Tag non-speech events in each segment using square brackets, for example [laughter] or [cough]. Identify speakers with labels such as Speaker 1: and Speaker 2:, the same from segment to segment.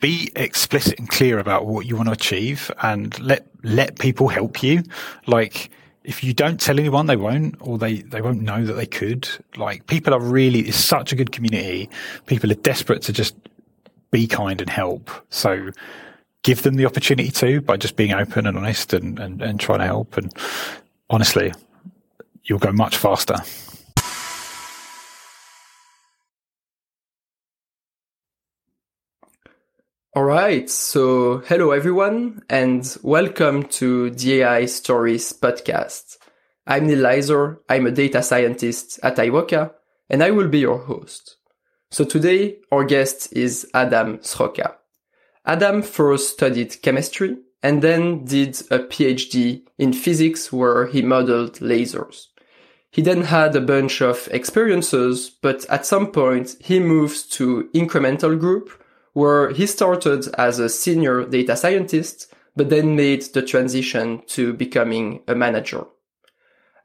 Speaker 1: be explicit and clear about what you want to achieve and let let people help you. Like if you don't tell anyone, they won't, or they, they won't know that they could. Like people are really, it's such a good community. People are desperate to just be kind and help. So give them the opportunity to by just being open and honest and, and, and trying to help. And honestly, you'll go much faster.
Speaker 2: All right. So hello everyone and welcome to the AI Stories podcast. I'm Neil Leiser. I'm a data scientist at Iwoca and I will be your host. So today our guest is Adam Sroka. Adam first studied chemistry and then did a PhD in physics where he modeled lasers. He then had a bunch of experiences, but at some point he moves to Incremental Group where he started as a senior data scientist, but then made the transition to becoming a manager.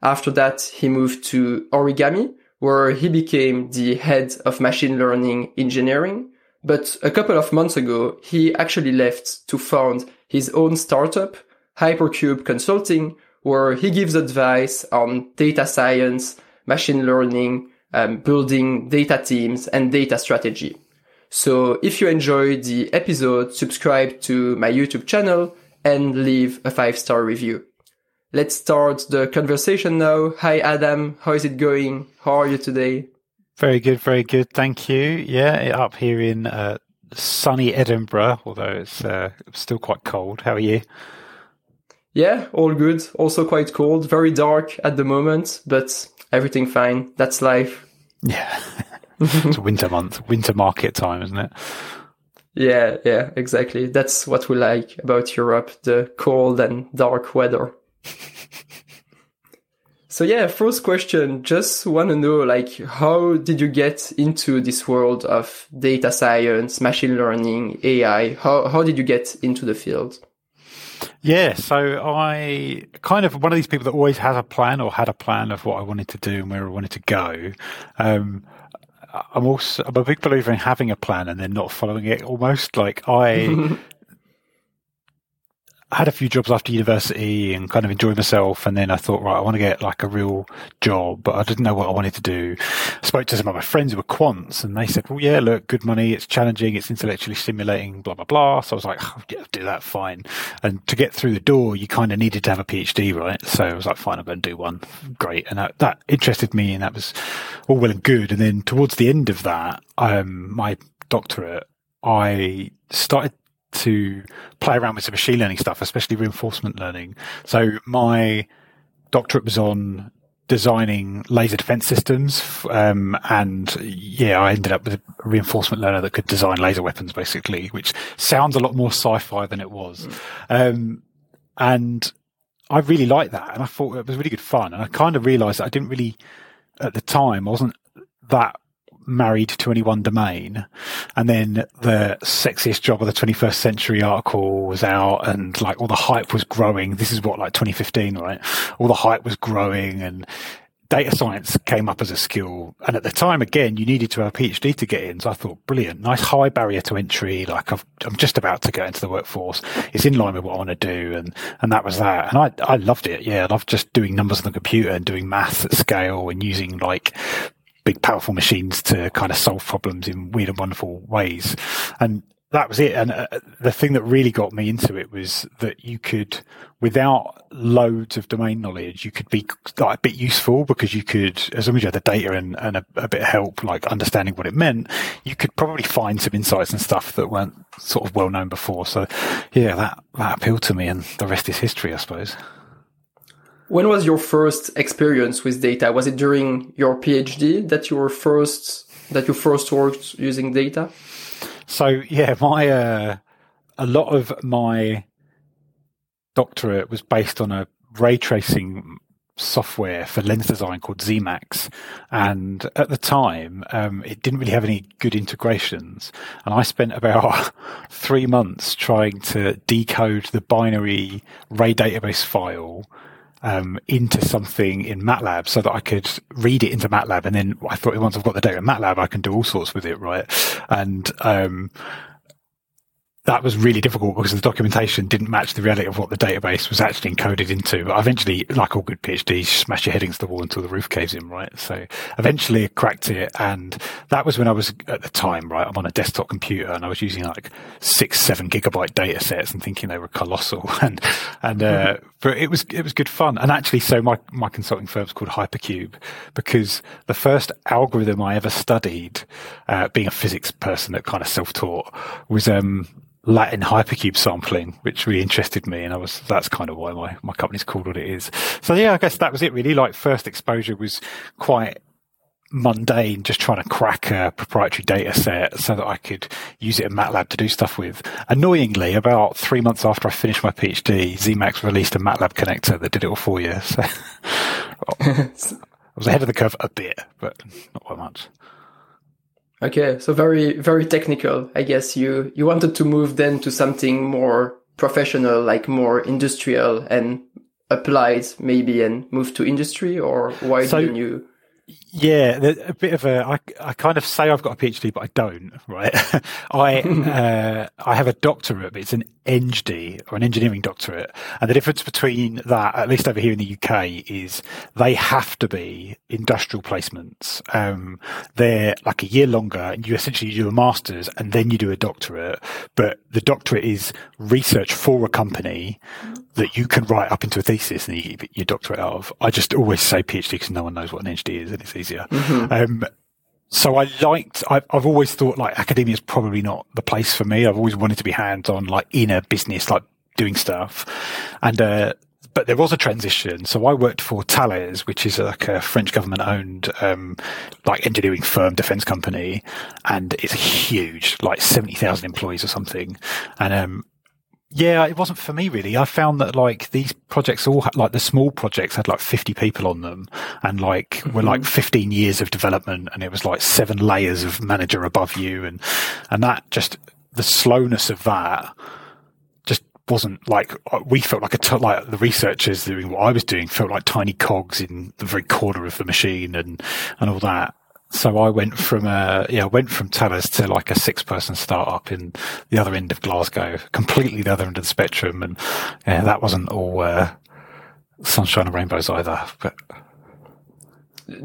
Speaker 2: After that, he moved to Origami, where he became the head of machine learning engineering. But a couple of months ago, he actually left to found his own startup, Hypercube Consulting, where he gives advice on data science, machine learning, um, building data teams, and data strategy. So if you enjoyed the episode, subscribe to my YouTube channel and leave a five star review. Let's start the conversation now. Hi, Adam. How is it going? How are you today?
Speaker 1: Very good, very good. Thank you. Yeah, up here in uh, sunny Edinburgh, although it's uh, still quite cold. How are you?
Speaker 2: Yeah, all good. Also quite cold, very dark at the moment, but everything fine. That's life.
Speaker 1: Yeah. [laughs] [laughs] it's a winter month, winter market time, isn't it?
Speaker 2: Yeah, yeah, exactly. That's what we like about Europe, the cold and dark weather. [laughs] so yeah, first question, just want to know like how did you get into this world of data science, machine learning, AI? How how did you get into the field?
Speaker 1: Yeah, so I kind of one of these people that always has a plan or had a plan of what I wanted to do and where I wanted to go. Um, I'm also I'm a big believer in having a plan and then not following it. Almost like I [laughs] had a few jobs after university and kind of enjoyed myself. And then I thought, right, I want to get like a real job, but I didn't know what I wanted to do. I spoke to some of my friends who were quants and they said, well, yeah, look, good money. It's challenging. It's intellectually stimulating, blah, blah, blah. So I was like, oh, yeah, do that. Fine. And to get through the door, you kind of needed to have a PhD, right? So I was like, fine, I'm going to do one. Great. And that, that interested me and that was all well and good. And then towards the end of that, um, my doctorate, I started to play around with some machine learning stuff, especially reinforcement learning. So my doctorate was on designing laser defense systems. Um, and yeah, I ended up with a reinforcement learner that could design laser weapons basically, which sounds a lot more sci-fi than it was. Mm. Um, and I really liked that. And I thought it was really good fun. And I kind of realized that I didn't really, at the time, I wasn't that married to any one domain. And then the sexiest job of the 21st century article was out and like all the hype was growing. This is what like 2015, right? All the hype was growing and data science came up as a skill. And at the time, again, you needed to have a PhD to get in. So I thought, brilliant, nice high barrier to entry. Like i am just about to get into the workforce. It's in line with what I want to do. And, and that was that. And I, I loved it. Yeah. I loved just doing numbers on the computer and doing math at scale and using like big powerful machines to kind of solve problems in weird and wonderful ways. And that was it. And uh, the thing that really got me into it was that you could, without loads of domain knowledge, you could be like a bit useful because you could, as long as you had the data and, and a, a, bit of help, like understanding what it meant, you could probably find some insights and stuff that weren't sort of well known before. So yeah, that, that appealed to me and the rest is history, I suppose.
Speaker 2: When was your first experience with data? Was it during your PhD that you were first that you first worked using data?
Speaker 1: So yeah, my uh, a lot of my doctorate was based on a ray tracing software for lens design called Zemax. And at the time, um, it didn't really have any good integrations. And I spent about [laughs] three months trying to decode the binary ray database file um, into something in MATLAB so that I could read it into MATLAB. And then I thought once I've got the data in MATLAB, I can do all sorts with it, right? And, um, that was really difficult because the documentation didn't match the reality of what the database was actually encoded into. But eventually, like all good PhDs, smash your head against the wall until the roof caves in, right? So eventually I cracked it. And that was when I was at the time, right? I'm on a desktop computer and I was using like six, seven gigabyte data sets and thinking they were colossal. [laughs] And, and, uh, mm-hmm. but it was, it was good fun. And actually, so my, my consulting firm's called Hypercube because the first algorithm I ever studied, uh, being a physics person that kind of self taught was, um, Latin hypercube sampling, which really interested me. And I was, that's kind of why my, my company's called what it is. So yeah, I guess that was it really. Like first exposure was quite mundane, just trying to crack a proprietary data set so that I could use it in MATLAB to do stuff with. Annoyingly, about three months after I finished my PhD, Zemax released a MATLAB connector that did it all for you. So [laughs] I was ahead of the curve a bit, but not by much.
Speaker 2: Okay, so very very technical. I guess you you wanted to move then to something more professional, like more industrial and applied, maybe, and move to industry, or why so, didn't you?
Speaker 1: Yeah, a bit of a. I, I kind of say I've got a PhD, but I don't. Right? [laughs] I [laughs] uh, I have a doctorate, but it's an EngD or an engineering doctorate, and the difference between that, at least over here in the UK, is they have to be industrial placements. Um, they're like a year longer, and you essentially do a master's and then you do a doctorate. But the doctorate is research for a company that you can write up into a thesis and you get your doctorate out of. I just always say PhD because no one knows what an EngD is, and it's easier. Mm-hmm. Um, so I liked, I've, I've always thought like academia is probably not the place for me. I've always wanted to be hands on, like in a business, like doing stuff. And, uh, but there was a transition. So I worked for Thales, which is like a French government owned, um, like engineering firm, defense company. And it's huge, like 70,000 employees or something. And, um, yeah, it wasn't for me really. I found that like these projects all had, like the small projects had like 50 people on them and like mm-hmm. were like 15 years of development and it was like seven layers of manager above you. And, and that just the slowness of that just wasn't like we felt like a t- like the researchers doing what I was doing felt like tiny cogs in the very corner of the machine and, and all that so I went from a yeah, went from Thales to like a six person startup in the other end of Glasgow, completely the other end of the spectrum, and yeah, that wasn't all uh, sunshine and rainbows either. But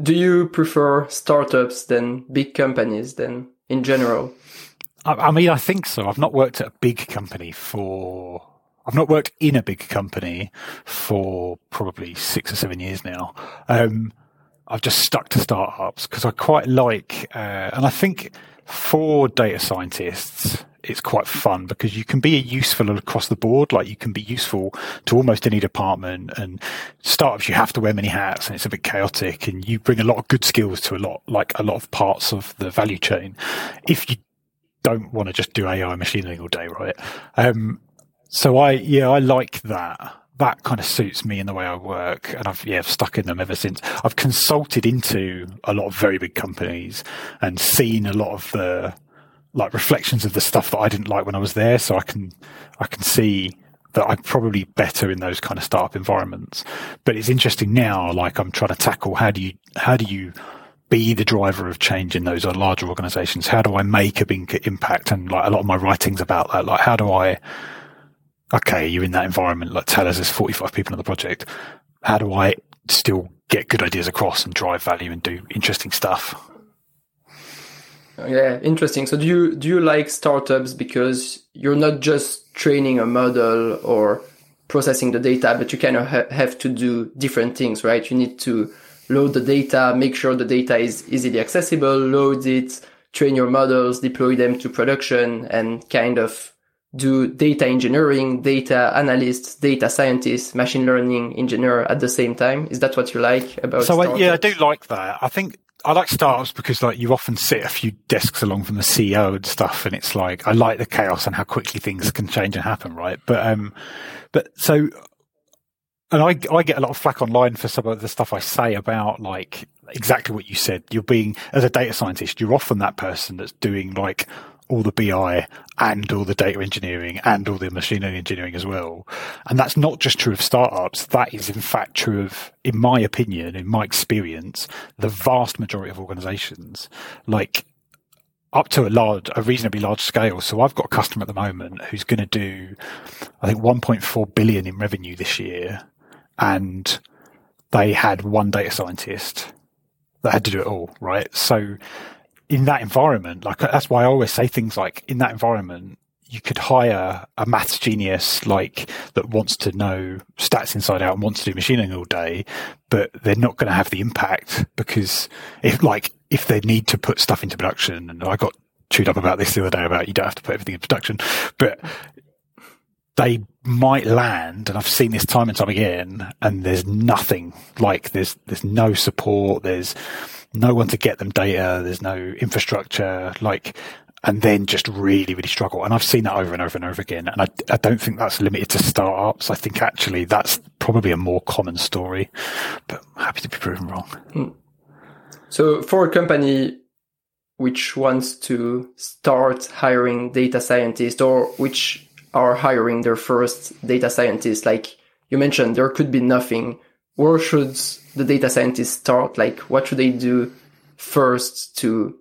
Speaker 2: do you prefer startups than big companies then in general?
Speaker 1: I, I mean, I think so. I've not worked at a big company for I've not worked in a big company for probably six or seven years now. Um, I've just stuck to startups because I quite like, uh, and I think for data scientists, it's quite fun because you can be useful across the board. Like you can be useful to almost any department and startups, you have to wear many hats and it's a bit chaotic and you bring a lot of good skills to a lot, like a lot of parts of the value chain. If you don't want to just do AI machine learning all day, right? Um, so I, yeah, I like that that kind of suits me in the way I work, and I've yeah I've stuck in them ever since. I've consulted into a lot of very big companies and seen a lot of the like reflections of the stuff that I didn't like when I was there, so I can I can see that I'm probably better in those kind of startup environments. But it's interesting now, like I'm trying to tackle how do you how do you be the driver of change in those larger organizations? How do I make a big impact? And like a lot of my writings about that, like how do I okay, you're in that environment, like tell us there's 45 people on the project. How do I still get good ideas across and drive value and do interesting stuff?
Speaker 2: Yeah, interesting. So do you do you like startups because you're not just training a model or processing the data, but you kind of ha- have to do different things, right? You need to load the data, make sure the data is easily accessible, load it, train your models, deploy them to production, and kind of do data engineering, data analysts, data scientists, machine learning engineer at the same time? Is that what you like about?
Speaker 1: So I, yeah, I do like that. I think I like startups because like you often sit a few desks along from the CEO and stuff, and it's like I like the chaos and how quickly things can change and happen, right? But um, but so. And I, I get a lot of flack online for some of the stuff I say about like exactly what you said. You're being, as a data scientist, you're often that person that's doing like all the BI and all the data engineering and all the machine learning engineering as well. And that's not just true of startups. That is in fact true of, in my opinion, in my experience, the vast majority of organizations. Like up to a large, a reasonably large scale. So I've got a customer at the moment who's going to do, I think, 1.4 billion in revenue this year, and they had one data scientist that had to do it all, right? So in that environment, like that's why I always say things like, in that environment, you could hire a maths genius like that wants to know stats inside out and wants to do machine learning all day, but they're not going to have the impact because if like if they need to put stuff into production, and I got chewed up about this the other day about you don't have to put everything in production, but they might land, and I've seen this time and time again, and there's nothing like there's there's no support, there's no one to get them data, there's no infrastructure, like and then just really, really struggle. And I've seen that over and over and over again. And I, I don't think that's limited to startups. I think actually that's probably a more common story, but happy to be proven wrong. Mm.
Speaker 2: So for a company which wants to start hiring data scientists or which are hiring their first data scientist, like you mentioned, there could be nothing. Where should the data scientists start? Like what should they do first to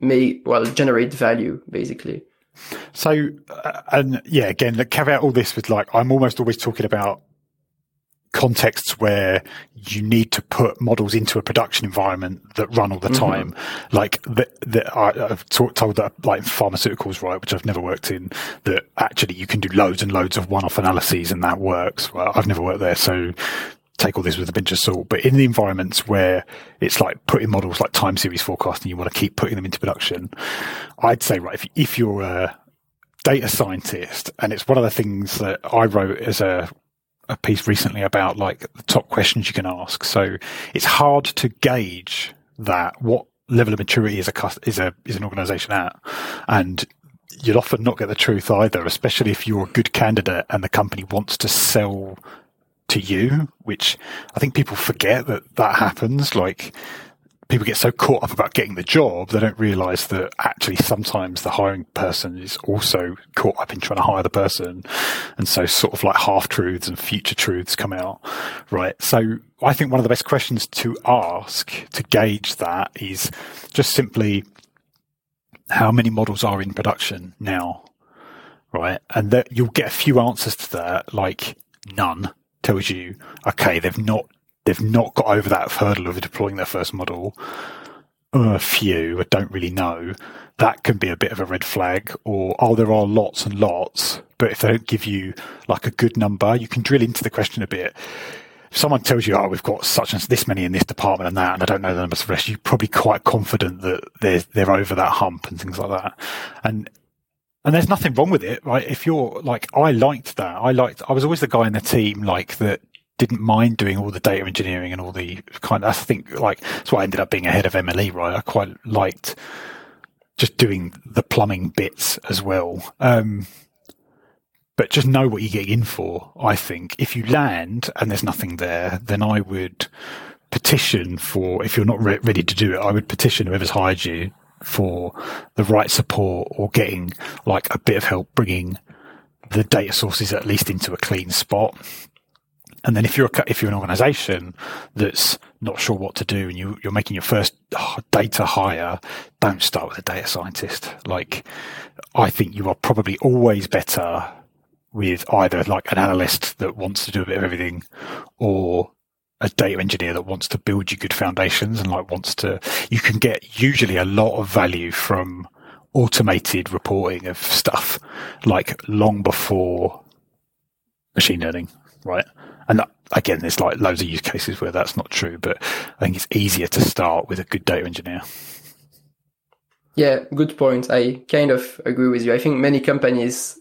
Speaker 2: make well generate value basically
Speaker 1: so uh, and yeah again the caveat all this with like i'm almost always talking about contexts where you need to put models into a production environment that run all the mm-hmm. time mm-hmm. like that that i've talk, told that like pharmaceuticals right which i've never worked in that actually you can do loads and loads of one-off analyses and that works well i've never worked there so take all this with a pinch of salt. But in the environments where it's like putting models like time series forecasting, you want to keep putting them into production. I'd say, right, if, if you're a data scientist, and it's one of the things that I wrote as a, a piece recently about like the top questions you can ask. So it's hard to gauge that what level of maturity is a is a is an organization at, and you'll often not get the truth either, especially if you're a good candidate and the company wants to sell to you, which I think people forget that that happens. Like people get so caught up about getting the job, they don't realize that actually sometimes the hiring person is also caught up in trying to hire the person. And so sort of like half truths and future truths come out, right? So I think one of the best questions to ask to gauge that is just simply how many models are in production now? Right. And that you'll get a few answers to that, like none tells you, okay, they've not they've not got over that hurdle of deploying their first model. A few, I don't really know. That can be a bit of a red flag. Or oh, there are lots and lots, but if they don't give you like a good number, you can drill into the question a bit. If someone tells you, oh, we've got such and this many in this department and that, and I don't know the numbers for the rest, you're probably quite confident that they're, they're over that hump and things like that. And and there's nothing wrong with it, right? If you're like, I liked that. I liked, I was always the guy in the team, like that didn't mind doing all the data engineering and all the kind of, I think like, that's why I ended up being ahead of MLE, right? I quite liked just doing the plumbing bits as well. Um, but just know what you're getting in for, I think. If you land and there's nothing there, then I would petition for, if you're not re- ready to do it, I would petition whoever's hired you for the right support or getting like a bit of help bringing the data sources at least into a clean spot. And then if you're a, if you're an organization that's not sure what to do and you, you're making your first ah, data hire, don't start with a data scientist. Like I think you are probably always better with either like an analyst that wants to do a bit of everything or a data engineer that wants to build you good foundations and like wants to, you can get usually a lot of value from automated reporting of stuff like long before machine learning, right? And that, again, there's like loads of use cases where that's not true, but I think it's easier to start with a good data engineer.
Speaker 2: Yeah, good point. I kind of agree with you. I think many companies,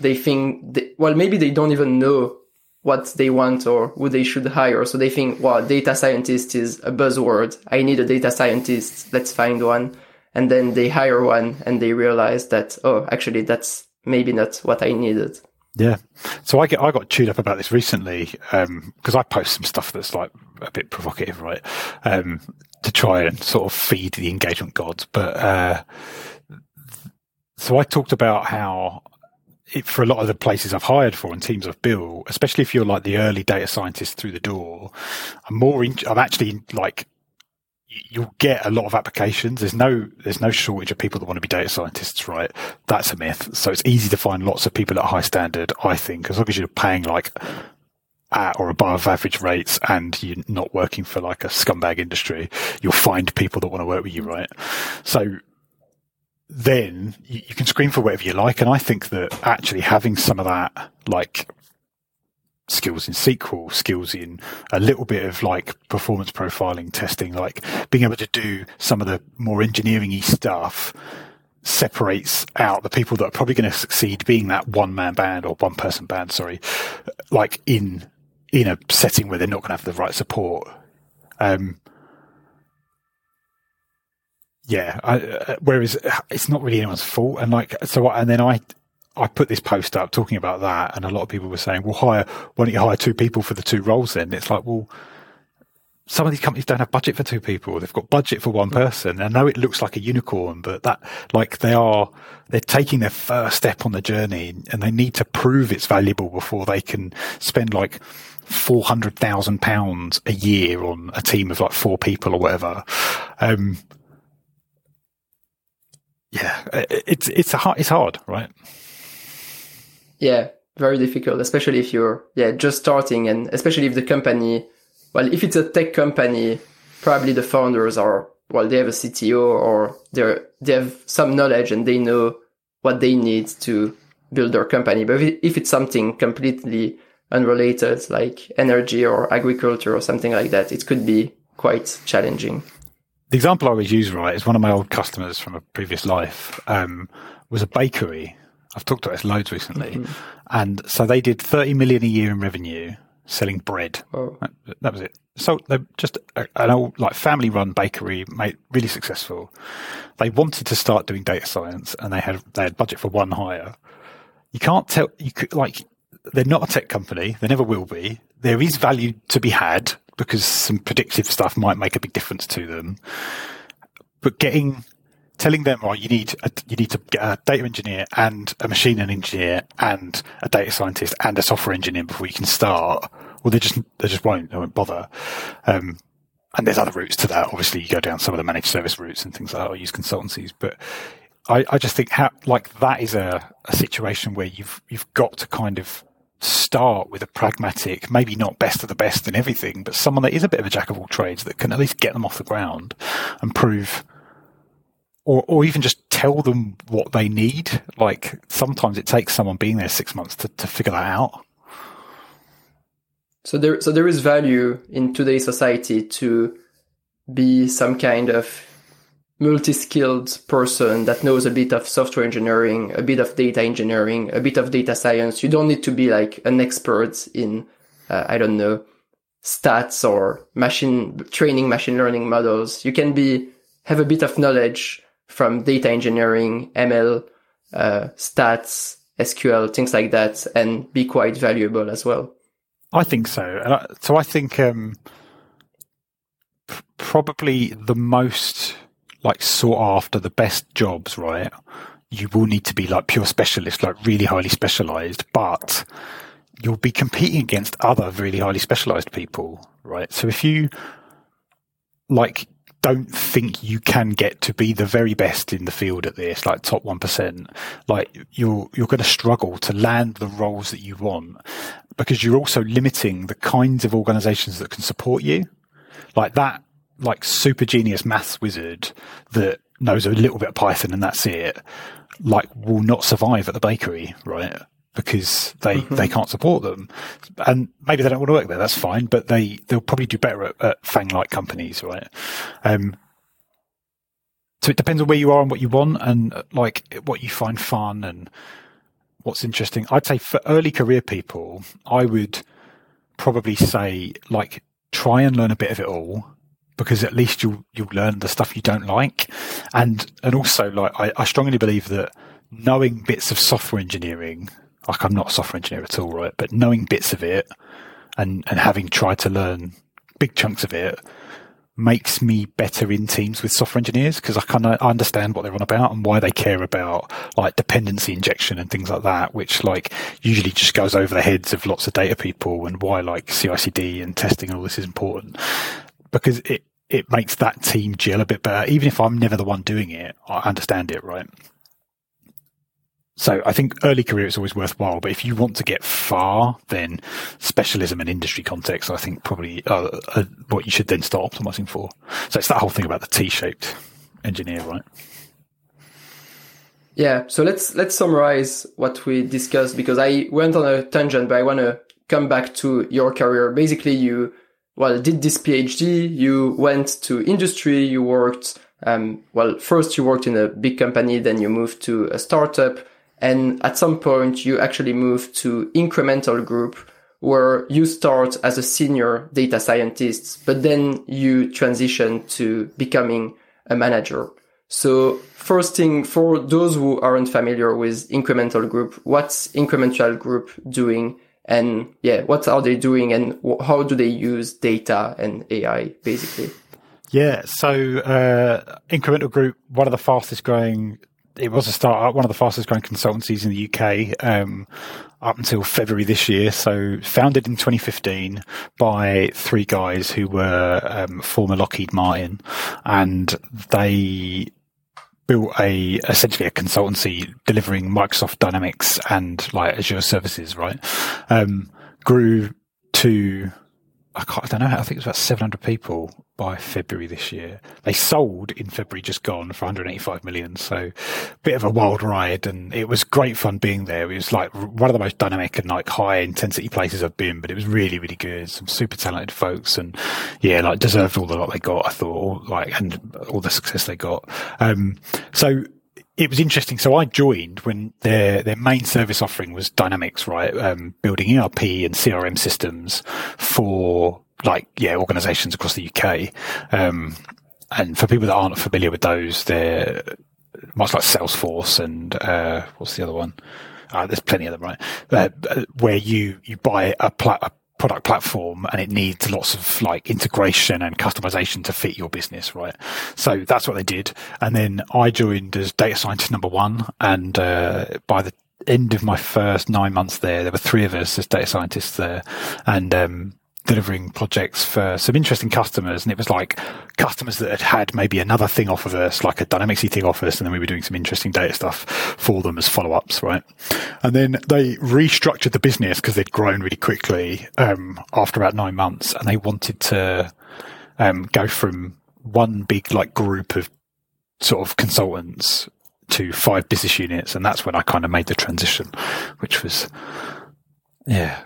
Speaker 2: they think, they, well, maybe they don't even know what they want or who they should hire. So they think, well, data scientist is a buzzword. I need a data scientist. Let's find one. And then they hire one and they realize that, oh, actually, that's maybe not what I needed.
Speaker 1: Yeah. So I get, I got chewed up about this recently, um, cause I post some stuff that's like a bit provocative, right? Um, to try and sort of feed the engagement gods. But, uh, so I talked about how it, for a lot of the places I've hired for and teams I've built, especially if you're like the early data scientist through the door, I'm more, in, I'm actually like, you'll get a lot of applications. There's no there's no shortage of people that want to be data scientists, right? That's a myth. So it's easy to find lots of people at a high standard. I think as long as you're paying like at or above average rates and you're not working for like a scumbag industry, you'll find people that want to work with you, right? So then you, you can screen for whatever you like. And I think that actually having some of that like skills in SQL, skills in a little bit of like performance profiling testing, like being able to do some of the more engineering stuff separates out the people that are probably going to succeed being that one man band or one person band, sorry, like in, in a setting where they're not going to have the right support. Um, yeah, I, uh, whereas it's not really anyone's fault. And like, so, and then I, I put this post up talking about that, and a lot of people were saying, "Well, hire why don't you hire two people for the two roles?" Then it's like, well, some of these companies don't have budget for two people; they've got budget for one person. I know it looks like a unicorn, but that like they are they're taking their first step on the journey, and they need to prove it's valuable before they can spend like four hundred thousand pounds a year on a team of like four people or whatever. Um, yeah, uh, it's it's a hard, it's hard, right?
Speaker 2: Yeah, very difficult, especially if you're yeah just starting, and especially if the company, well, if it's a tech company, probably the founders are well, they have a CTO or they they have some knowledge and they know what they need to build their company. But if it's something completely unrelated, like energy or agriculture or something like that, it could be quite challenging.
Speaker 1: The example I always use, right, is one of my old customers from a previous life um, was a bakery I've talked about this loads recently. Mm-hmm. And so they did 30 million a year in revenue selling bread. Oh. That, that, was it. So they're just a, an old, like family run bakery, made really successful. They wanted to start doing data science and they had, they had budget for one hire. You can't tell, you could, like, they're not a tech company. They never will be. There is value to be had because some predictive stuff might make a big difference to them. But getting telling them, "Oh, you need a, you need to get a data engineer and a machine learning engineer and a data scientist and a software engineer before you can start." Well, they just they just won't. They won't bother. Um, and there's other routes to that. Obviously, you go down some of the managed service routes and things like that, or use consultancies. But I, I just think how like that is a, a situation where you've you've got to kind of start with a pragmatic, maybe not best of the best in everything, but someone that is a bit of a jack of all trades that can at least get them off the ground and prove or, or even just tell them what they need. Like sometimes it takes someone being there six months to, to figure that out.
Speaker 2: So there, so there is value in today's society to be some kind of multi-skilled person that knows a bit of software engineering, a bit of data engineering, a bit of data science. You don't need to be like an expert in, uh, I don't know, stats or machine training, machine learning models. You can be, have a bit of knowledge from data engineering, ML, uh, stats, SQL, things like that, and be quite valuable as well.
Speaker 1: I think so. so I think um, probably the most like sought after, the best jobs, right? You will need to be like pure specialist, like really highly specialized, but you'll be competing against other really highly specialized people, right? So if you like don't think you can get to be the very best in the field at this, like top 1%, like you're, you're going to struggle to land the roles that you want because you're also limiting the kinds of organizations that can support you. Like that, like super genius maths wizard that knows a little bit of Python and that's it, like will not survive at the bakery, right? because they, mm-hmm. they can't support them. And maybe they don't want to work there. That's fine, but they, they'll probably do better at, at FANG like companies, right? Um, so it depends on where you are and what you want and like what you find fun and what's interesting. I'd say for early career people, I would probably say like try and learn a bit of it all because at least you'll, you'll learn the stuff you don't like. And, and also like I, I strongly believe that knowing bits of software engineering like I'm not a software engineer at all, right? But knowing bits of it and, and having tried to learn big chunks of it makes me better in teams with software engineers because I kind of understand what they're on about and why they care about like dependency injection and things like that, which like usually just goes over the heads of lots of data people and why like CI/CD and testing and all this is important because it it makes that team gel a bit better. Even if I'm never the one doing it, I understand it, right? So I think early career is always worthwhile, but if you want to get far, then specialism and industry context, I think probably are, are what you should then start optimizing for. So it's that whole thing about the T-shaped engineer, right?
Speaker 2: Yeah. So let's let's summarize what we discussed because I went on a tangent, but I want to come back to your career. Basically, you well did this PhD. You went to industry. You worked. Um, well, first you worked in a big company, then you moved to a startup, and at some point you actually moved to Incremental Group, where you start as a senior data scientist, but then you transition to becoming a manager. So first thing for those who aren't familiar with incremental group, what's incremental group doing? And yeah, what are they doing and how do they use data and AI basically?
Speaker 1: Yeah. So, uh, incremental group, one of the fastest growing it was a startup, one of the fastest growing consultancies in the UK um, up until February this year. So, founded in 2015 by three guys who were um, former Lockheed Martin, and they built a essentially a consultancy delivering Microsoft Dynamics and like Azure services, right? Um, grew to I, I, don't know. I think it was about 700 people by February this year. They sold in February, just gone for 185 million. So, bit of a wild ride, and it was great fun being there. It was like one of the most dynamic and like high intensity places I've been, but it was really, really good. Some super talented folks, and yeah, like deserved all the lot they got. I thought, like, and all the success they got. Um, so it was interesting. So I joined when their their main service offering was Dynamics, right? Um, building ERP and CRM systems for like yeah organisations across the UK. Um, and for people that aren't familiar with those, they're much like Salesforce and uh, what's the other one? Uh, there's plenty of them, right? Uh, where you you buy a, pla- a product platform and it needs lots of like integration and customization to fit your business, right? So that's what they did. And then I joined as data scientist number one. And uh, by the end of my first nine months there, there were three of us as data scientists there. And um, delivering projects for some interesting customers. And it was like customers that had had maybe another thing off of us, like a Dynamicsy thing off us. And then we were doing some interesting data stuff for them as follow ups, right? And then they restructured the business because they'd grown really quickly, um, after about nine months and they wanted to, um, go from one big like group of sort of consultants to five business units. And that's when I kind of made the transition, which was, yeah,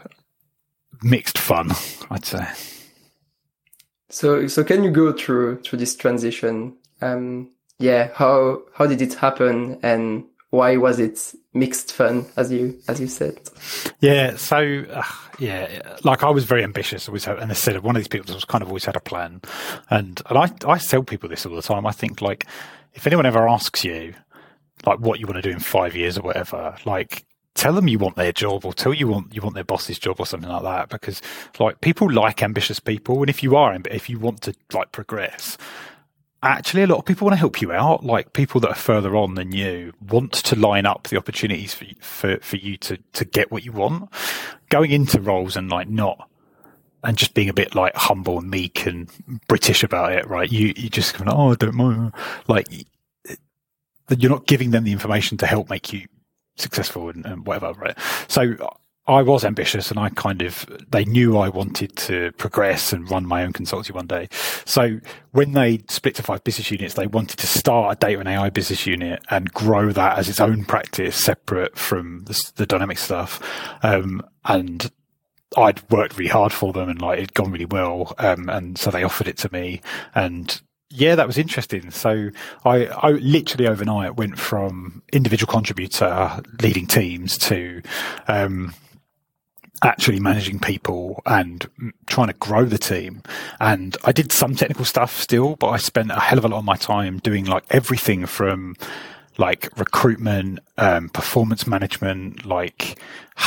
Speaker 1: mixed fun, I'd say.
Speaker 2: So, so can you go through through this transition? Um, yeah, how how did it happen, and why was it mixed fun, as you as you said?
Speaker 1: Yeah, so uh, yeah, like I was very ambitious. Always, had, and I said one of these people was kind of always had a plan, and and I I tell people this all the time. I think like if anyone ever asks you like what you want to do in five years or whatever, like tell them you want their job or tell you want you want their boss's job or something like that because like people like ambitious people and if you are if you want to like progress actually a lot of people want to help you out like people that are further on than you want to line up the opportunities for for, for you to to get what you want going into roles and like not and just being a bit like humble and meek and British about it, right? You you just kind of oh I don't mind, like you're not giving them the information to help make you successful and, and whatever, right? So I was ambitious and I kind of, they knew I wanted to progress and run my own consultancy one day. So when they split to five business units, they wanted to start a data and AI business unit and grow that as its own practice separate from the, the dynamic stuff. Um, and I'd worked really hard for them and like it'd gone really well. Um, and so they offered it to me and yeah, that was interesting. So I, I literally overnight went from individual contributor leading teams to um, actually managing people and trying to grow the team. And I did some technical stuff still, but I spent a hell of a lot of my time doing like everything from like recruitment, um, performance management, like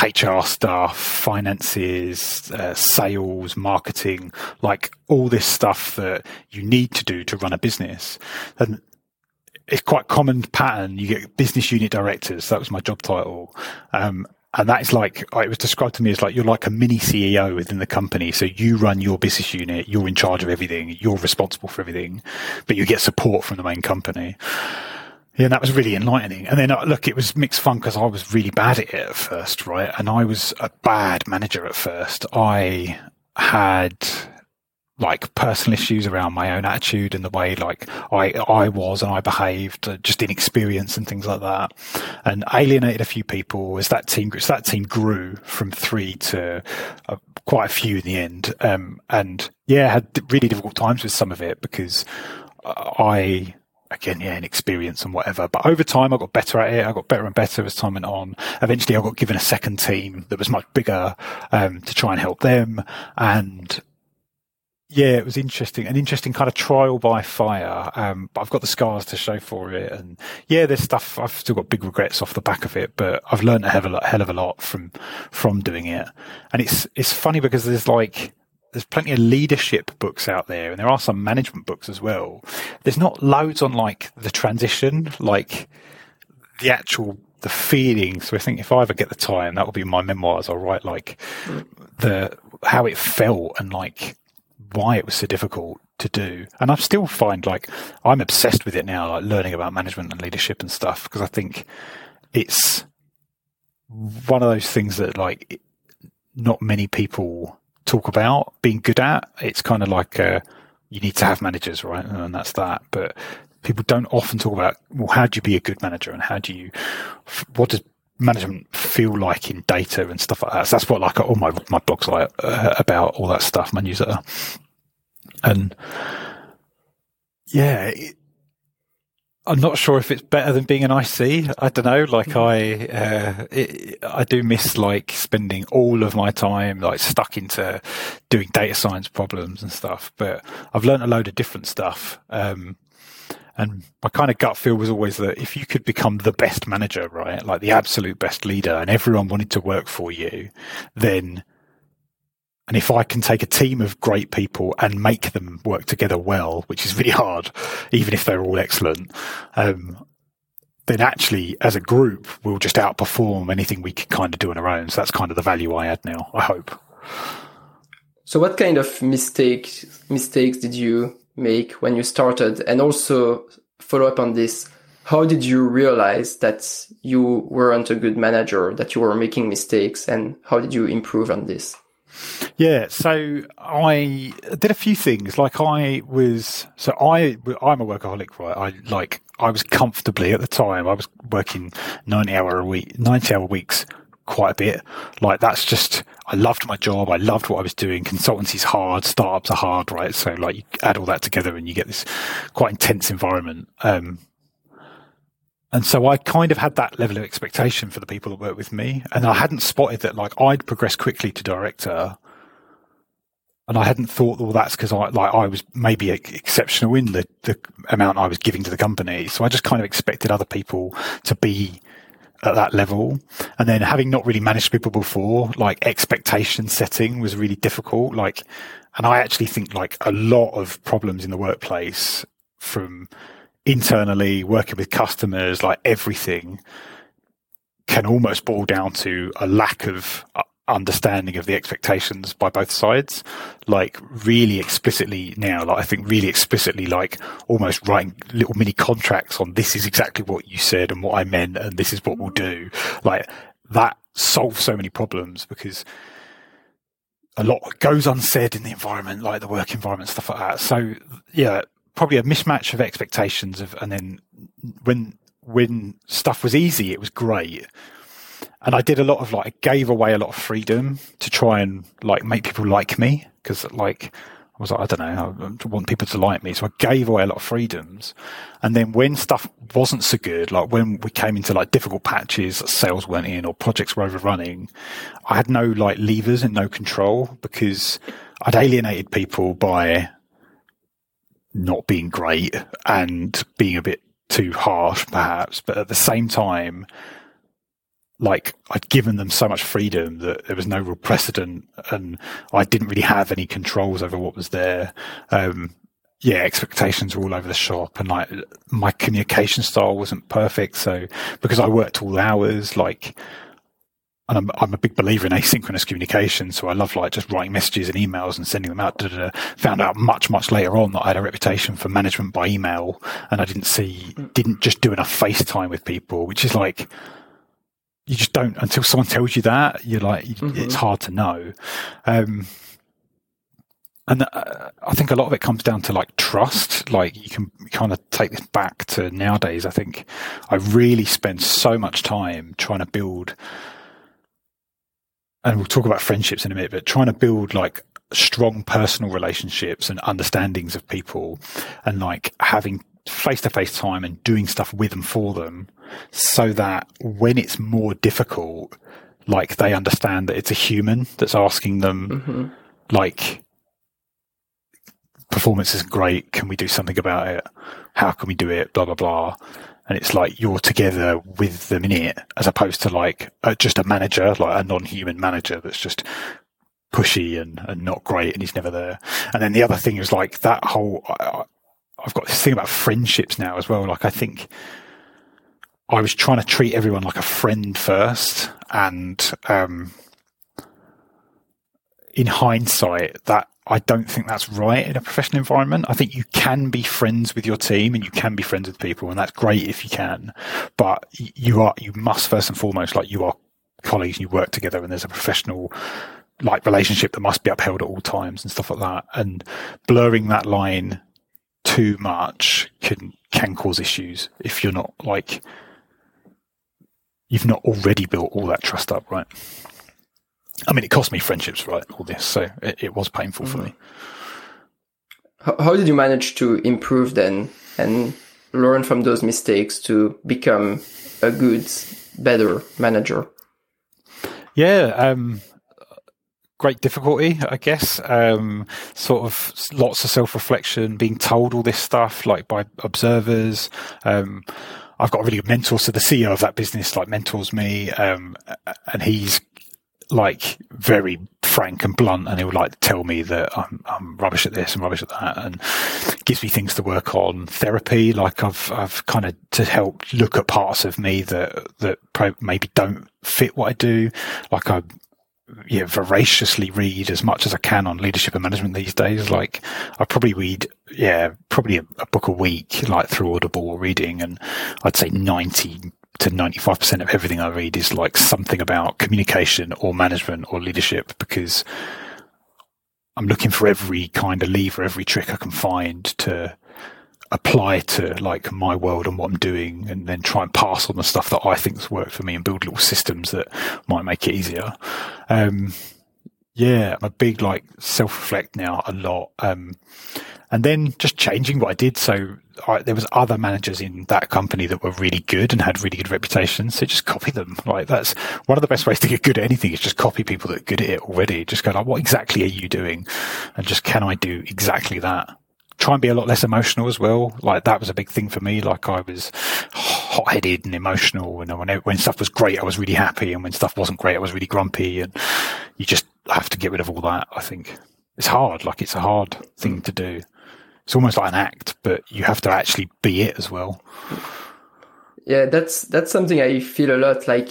Speaker 1: HR stuff, finances, uh, sales, marketing, like all this stuff that you need to do to run a business. And it's quite common pattern. You get business unit directors. That was my job title. Um, and that is like it was described to me as like you're like a mini CEO within the company. So you run your business unit, you're in charge of everything, you're responsible for everything, but you get support from the main company. Yeah, and that was really enlightening. And then, uh, look, it was mixed fun because I was really bad at it at first, right? And I was a bad manager at first. I had like personal issues around my own attitude and the way like I I was and I behaved, uh, just inexperience and things like that, and alienated a few people as that team as that team grew from three to uh, quite a few in the end. Um, and yeah, had really difficult times with some of it because I again, yeah, inexperience and whatever. But over time, I got better at it. I got better and better as time went on. Eventually, I got given a second team that was much bigger um, to try and help them. And yeah, it was interesting, an interesting kind of trial by fire. Um, but I've got the scars to show for it, and yeah, there's stuff I've still got big regrets off the back of it, but I've learned a hell of a lot, hell of a lot from from doing it. And it's it's funny because there's like there's plenty of leadership books out there, and there are some management books as well. There's not loads on like the transition, like the actual the feeling. So I think if I ever get the time, that will be my memoirs. I'll write like the how it felt and like why it was so difficult to do. And I still find like I'm obsessed with it now, like learning about management and leadership and stuff, because I think it's one of those things that like not many people talk about being good at. It's kind of like uh, you need to have managers, right? And that's that. But people don't often talk about well, how do you be a good manager and how do you what does management feel like in data and stuff like that. So that's what like all my my blogs like uh, about all that stuff, my newsletter, and yeah. It, I'm not sure if it's better than being an IC. I don't know. Like I, uh, it, I do miss like spending all of my time like stuck into doing data science problems and stuff. But I've learned a load of different stuff. Um, and my kind of gut feel was always that if you could become the best manager, right, like the absolute best leader, and everyone wanted to work for you, then, and if I can take a team of great people and make them work together well, which is really [laughs] hard, even if they're all excellent, um, then actually, as a group, we'll just outperform anything we can kind of do on our own. So that's kind of the value I add now. I hope.
Speaker 2: So, what kind of mistakes mistakes did you make when you started? And also follow up on this. How did you realize that you weren't a good manager, that you were making mistakes and how did you improve on this?
Speaker 1: Yeah, so I did a few things. Like I was, so I, I'm a workaholic, right? I like, I was comfortably at the time, I was working 90 hour a week, 90 hour weeks quite a bit. Like that's just, I loved my job. I loved what I was doing. Consultancy's hard. Startups are hard, right? So like you add all that together and you get this quite intense environment. Um, and so I kind of had that level of expectation for the people that work with me. And I hadn't spotted that like I'd progressed quickly to director. And I hadn't thought, well, that's because I like I was maybe exceptional in the, the amount I was giving to the company. So I just kind of expected other people to be at that level. And then having not really managed people before, like expectation setting was really difficult. Like, and I actually think like a lot of problems in the workplace from internally working with customers, like everything can almost boil down to a lack of uh, understanding of the expectations by both sides, like really explicitly now, like I think really explicitly, like almost writing little mini contracts on this is exactly what you said and what I meant, and this is what we'll do. Like that solves so many problems because a lot goes unsaid in the environment, like the work environment, stuff like that. So yeah, probably a mismatch of expectations of, and then when, when stuff was easy, it was great and I did a lot of like, gave away a lot of freedom to try and like make people like me because like I was like, I don't know, I want people to like me, so I gave away a lot of freedoms. And then when stuff wasn't so good, like when we came into like difficult patches, sales weren't in or projects were overrunning, I had no like levers and no control because I'd alienated people by not being great and being a bit too harsh, perhaps. But at the same time, like I'd given them so much freedom that there was no real precedent and I didn't really have any controls over what was there. Um, yeah, expectations were all over the shop and like my communication style wasn't perfect. So because I worked all hours, like and I'm, I'm a big believer in asynchronous communication. So I love like just writing messages and emails and sending them out. Da, da, da. Found out much, much later on that I had a reputation for management by email and I didn't see, didn't just do enough FaceTime with people, which is like, you just don't until someone tells you that you're like, mm-hmm. it's hard to know. Um, and uh, I think a lot of it comes down to like trust. Like you can kind of take this back to nowadays. I think I really spend so much time trying to build and we'll talk about friendships in a minute, but trying to build like strong personal relationships and understandings of people and like having face to face time and doing stuff with them for them so that when it's more difficult, like they understand that it's a human that's asking them, mm-hmm. like, performance is great. Can we do something about it? How can we do it? Blah, blah, blah and it's like you're together with them in it, as opposed to like uh, just a manager, like a non-human manager that's just pushy and, and not great, and he's never there. And then the other thing is like that whole. I, I've got this thing about friendships now as well. Like I think I was trying to treat everyone like a friend first, and um, in hindsight, that I don't think that's right in a professional environment. I think you can be friends with your team and you can be friends with people, and that's great if you can. But you are you must first and foremost like you are colleagues and you work together, and there's a professional like relationship that must be upheld at all times and stuff like that. And blurring that line too much can can cause issues if you're not like you've not already built all that trust up, right? I mean, it cost me friendships, right? All this, so it, it was painful mm-hmm. for me.
Speaker 2: How did you manage to improve then and learn from those mistakes to become a good, better manager?
Speaker 1: Yeah, um, great difficulty, I guess. Um, sort of lots of self reflection, being told all this stuff like by observers. Um, I've got a really good mentor. So the CEO of that business like mentors me, um, and he's like very frank and blunt, and he would like to tell me that I'm, I'm rubbish at this and rubbish at that, and gives me things to work on. Therapy, like I've I've kind of to help look at parts of me that that maybe don't fit what I do. Like I yeah, voraciously read as much as I can on leadership and management these days. Like I probably read, yeah, probably a, a, book a week, like through Audible reading. And I'd say 90 to 95% of everything I read is like something about communication or management or leadership because I'm looking for every kind of lever, every trick I can find to apply to like my world and what I'm doing and then try and pass on the stuff that I think's worked for me and build little systems that might make it easier. Um, yeah, I'm a big like self reflect now a lot. Um, and then just changing what I did. So I, there was other managers in that company that were really good and had really good reputations. So just copy them. Like that's one of the best ways to get good at anything is just copy people that are good at it already. Just go like, what exactly are you doing? And just can I do exactly that? Try and be a lot less emotional as well. Like that was a big thing for me. Like I was hot headed and emotional. And when, when stuff was great, I was really happy. And when stuff wasn't great, I was really grumpy. And you just have to get rid of all that. I think it's hard. Like it's a hard thing to do it's almost like an act, but you have to actually be it as well.
Speaker 2: Yeah, that's that's something I feel a lot. Like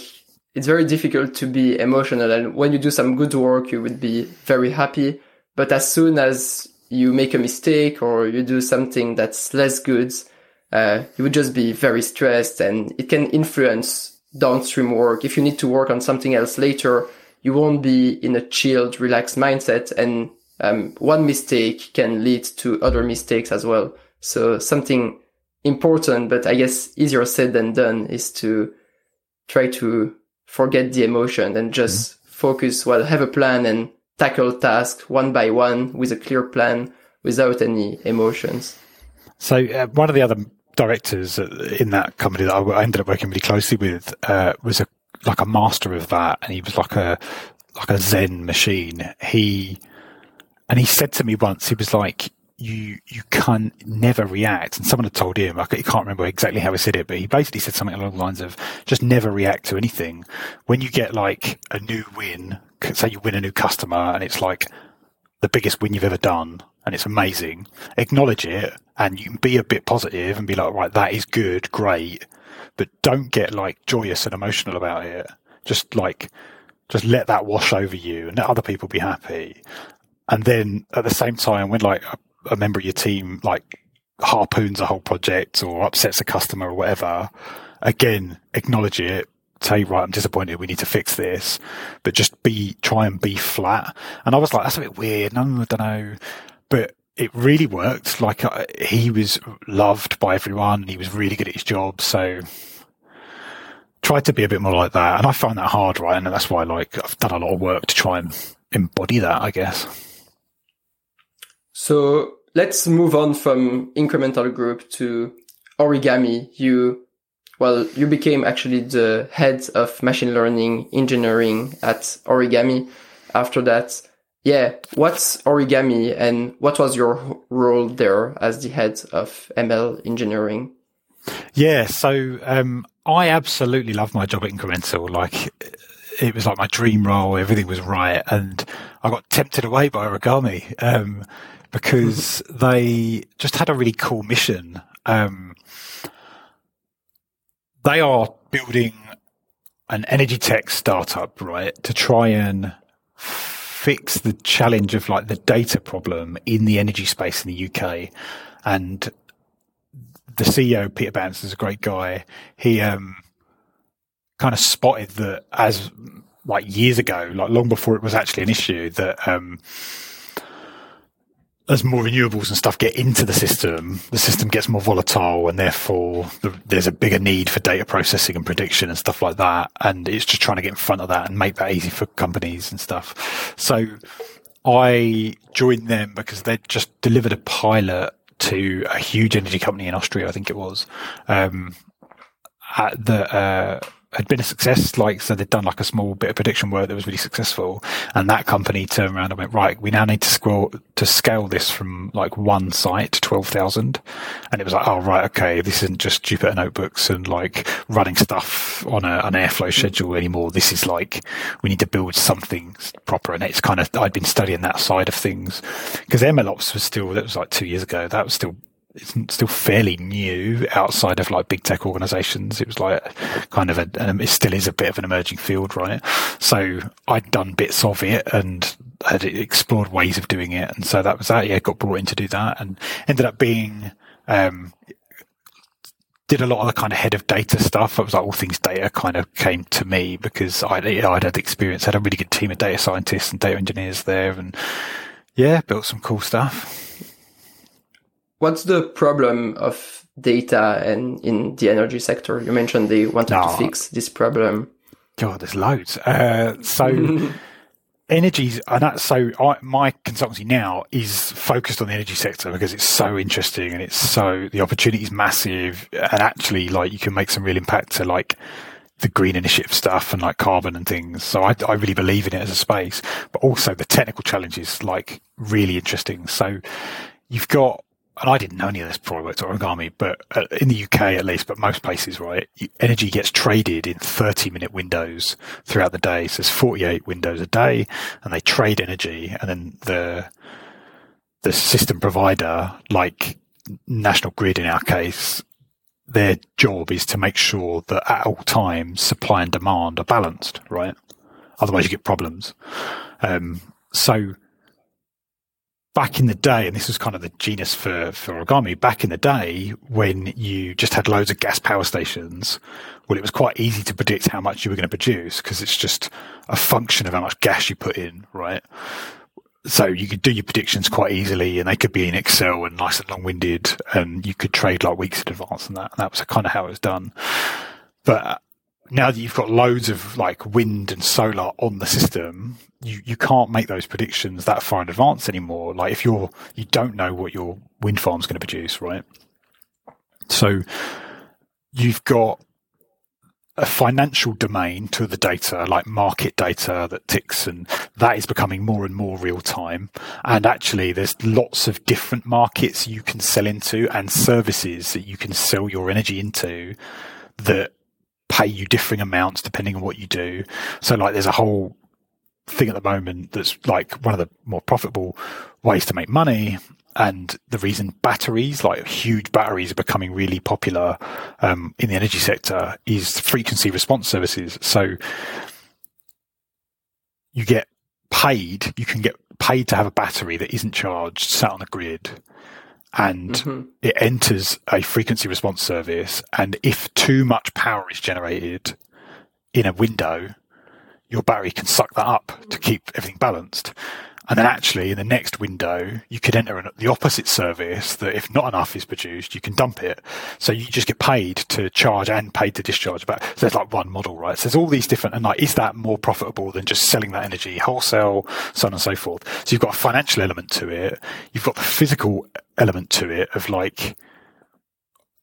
Speaker 2: it's very difficult to be emotional, and when you do some good work, you would be very happy. But as soon as you make a mistake or you do something that's less good, uh, you would just be very stressed, and it can influence downstream work. If you need to work on something else later, you won't be in a chilled, relaxed mindset, and um, one mistake can lead to other mistakes as well. So something important, but I guess easier said than done is to try to forget the emotion and just mm-hmm. focus, well, have a plan and tackle tasks one by one with a clear plan without any emotions.
Speaker 1: So uh, one of the other directors in that company that I ended up working really closely with uh, was a like a master of that, and he was like a like a Zen machine. He and he said to me once, he was like, you you can never react. And someone had told him, I can't remember exactly how he said it, but he basically said something along the lines of just never react to anything. When you get like a new win, say you win a new customer and it's like the biggest win you've ever done and it's amazing, acknowledge it and you can be a bit positive and be like, right, that is good, great, but don't get like joyous and emotional about it. Just like just let that wash over you and let other people be happy. And then at the same time, when like a, a member of your team like harpoons a whole project or upsets a customer or whatever, again, acknowledge it, say, right, I'm disappointed. We need to fix this, but just be, try and be flat. And I was like, that's a bit weird. No, I don't know. But it really worked. Like uh, he was loved by everyone and he was really good at his job. So try to be a bit more like that. And I find that hard, right? And that's why like I've done a lot of work to try and embody that, I guess.
Speaker 2: So let's move on from incremental group to origami. You well, you became actually the head of machine learning engineering at Origami. After that, yeah, what's Origami and what was your role there as the head of ML engineering?
Speaker 1: Yeah, so um, I absolutely love my job at Incremental. Like, it was like my dream role. Everything was right, and I got tempted away by Origami um, because [laughs] they just had a really cool mission. Um, they are building an energy tech startup, right, to try and fix the challenge of like the data problem in the energy space in the UK. And the CEO, Peter Banks, is a great guy. He um, kind of spotted that as like years ago, like long before it was actually an issue, that um, as more renewables and stuff get into the system, the system gets more volatile and therefore the, there's a bigger need for data processing and prediction and stuff like that. And it's just trying to get in front of that and make that easy for companies and stuff. So I joined them because they just delivered a pilot to a huge energy company in Austria, I think it was, um, at the, uh, had been a success. Like, so they'd done like a small bit of prediction work that was really successful. And that company turned around and went, right, we now need to scroll to scale this from like one site to 12,000. And it was like, oh, right. Okay. This isn't just Jupyter notebooks and like running stuff on a, an airflow schedule anymore. This is like, we need to build something proper. And it's kind of, I'd been studying that side of things because MLOps was still, that was like two years ago. That was still it's still fairly new outside of like big tech organizations. It was like kind of a, and it still is a bit of an emerging field, right? So I'd done bits of it and had explored ways of doing it. And so that was that. Yeah, got brought in to do that and ended up being, um, did a lot of the kind of head of data stuff. It was like all things data kind of came to me because I'd, I'd had experience, had a really good team of data scientists and data engineers there and yeah, built some cool stuff
Speaker 2: what's the problem of data and in the energy sector? You mentioned they wanted no. to fix this problem.
Speaker 1: God, there's loads. Uh, so [laughs] energies, and that's so I, my consultancy now is focused on the energy sector because it's so interesting and it's so the opportunity is massive, and actually, like you can make some real impact to like the green initiative stuff and like carbon and things. So I, I really believe in it as a space, but also the technical challenges like really interesting. So you've got and I didn't know any of this before I worked at Origami, but uh, in the UK at least, but most places, right, energy gets traded in 30 minute windows throughout the day. So there's 48 windows a day and they trade energy and then the, the system provider, like National Grid in our case, their job is to make sure that at all times supply and demand are balanced, right? Otherwise you get problems. Um, so back in the day, and this was kind of the genius for, for origami, back in the day when you just had loads of gas power stations, well, it was quite easy to predict how much you were going to produce because it's just a function of how much gas you put in, right? So you could do your predictions quite easily and they could be in Excel and nice and long winded and you could trade like weeks in advance and that. And that was kind of how it was done. But now that you've got loads of like wind and solar on the system, you, you can't make those predictions that far in advance anymore. Like if you're, you don't know what your wind farm's going to produce, right? So you've got a financial domain to the data, like market data that ticks, and that is becoming more and more real time. And actually, there's lots of different markets you can sell into and services that you can sell your energy into that pay you differing amounts depending on what you do. So like there's a whole thing at the moment that's like one of the more profitable ways to make money. And the reason batteries, like huge batteries, are becoming really popular um, in the energy sector is frequency response services. So you get paid, you can get paid to have a battery that isn't charged sat on the grid and mm-hmm. it enters a frequency response service. And if too much power is generated in a window, your battery can suck that up to keep everything balanced. And then actually in the next window, you could enter the opposite service that if not enough is produced, you can dump it. So you just get paid to charge and paid to discharge. But so there's like one model, right? So there's all these different, and like, is that more profitable than just selling that energy wholesale, so on and so forth? So you've got a financial element to it. You've got the physical element to it of like,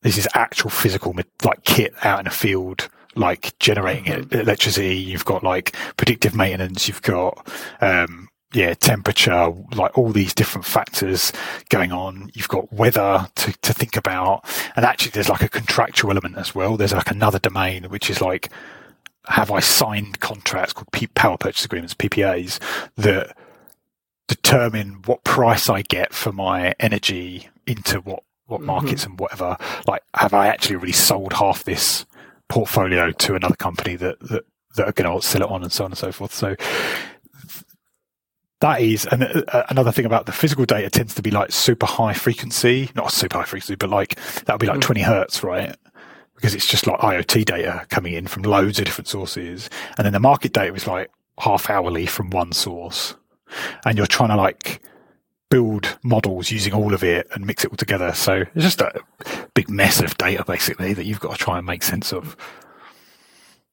Speaker 1: this is actual physical, like kit out in a field like generating mm-hmm. electricity. You've got like predictive maintenance. You've got, um, yeah, temperature, like all these different factors going on. You've got weather to, to think about. And actually there's like a contractual element as well. There's like another domain, which is like, have I signed contracts called power purchase agreements, PPAs that determine what price I get for my energy into what, what mm-hmm. markets and whatever. Like, have I actually really sold half this portfolio to another company that, that, that are going to sell it on and so on and so forth. So that is and uh, another thing about the physical data tends to be like super high frequency, not super high frequency, but like that would be like mm. 20 hertz, right? Because it's just like IoT data coming in from loads of different sources. And then the market data is like half hourly from one source. And you're trying to like build models using all of it and mix it all together. So it's just a big mess of data basically that you've got to try and make sense of.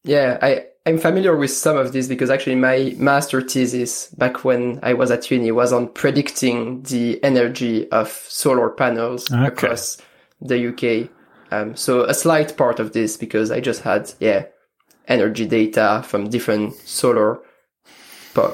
Speaker 2: Yeah, I, I'm familiar with some of this because actually my master thesis back when I was at uni was on predicting the energy of solar panels okay. across the UK. Um, so a slight part of this because I just had, yeah, energy data from different solar,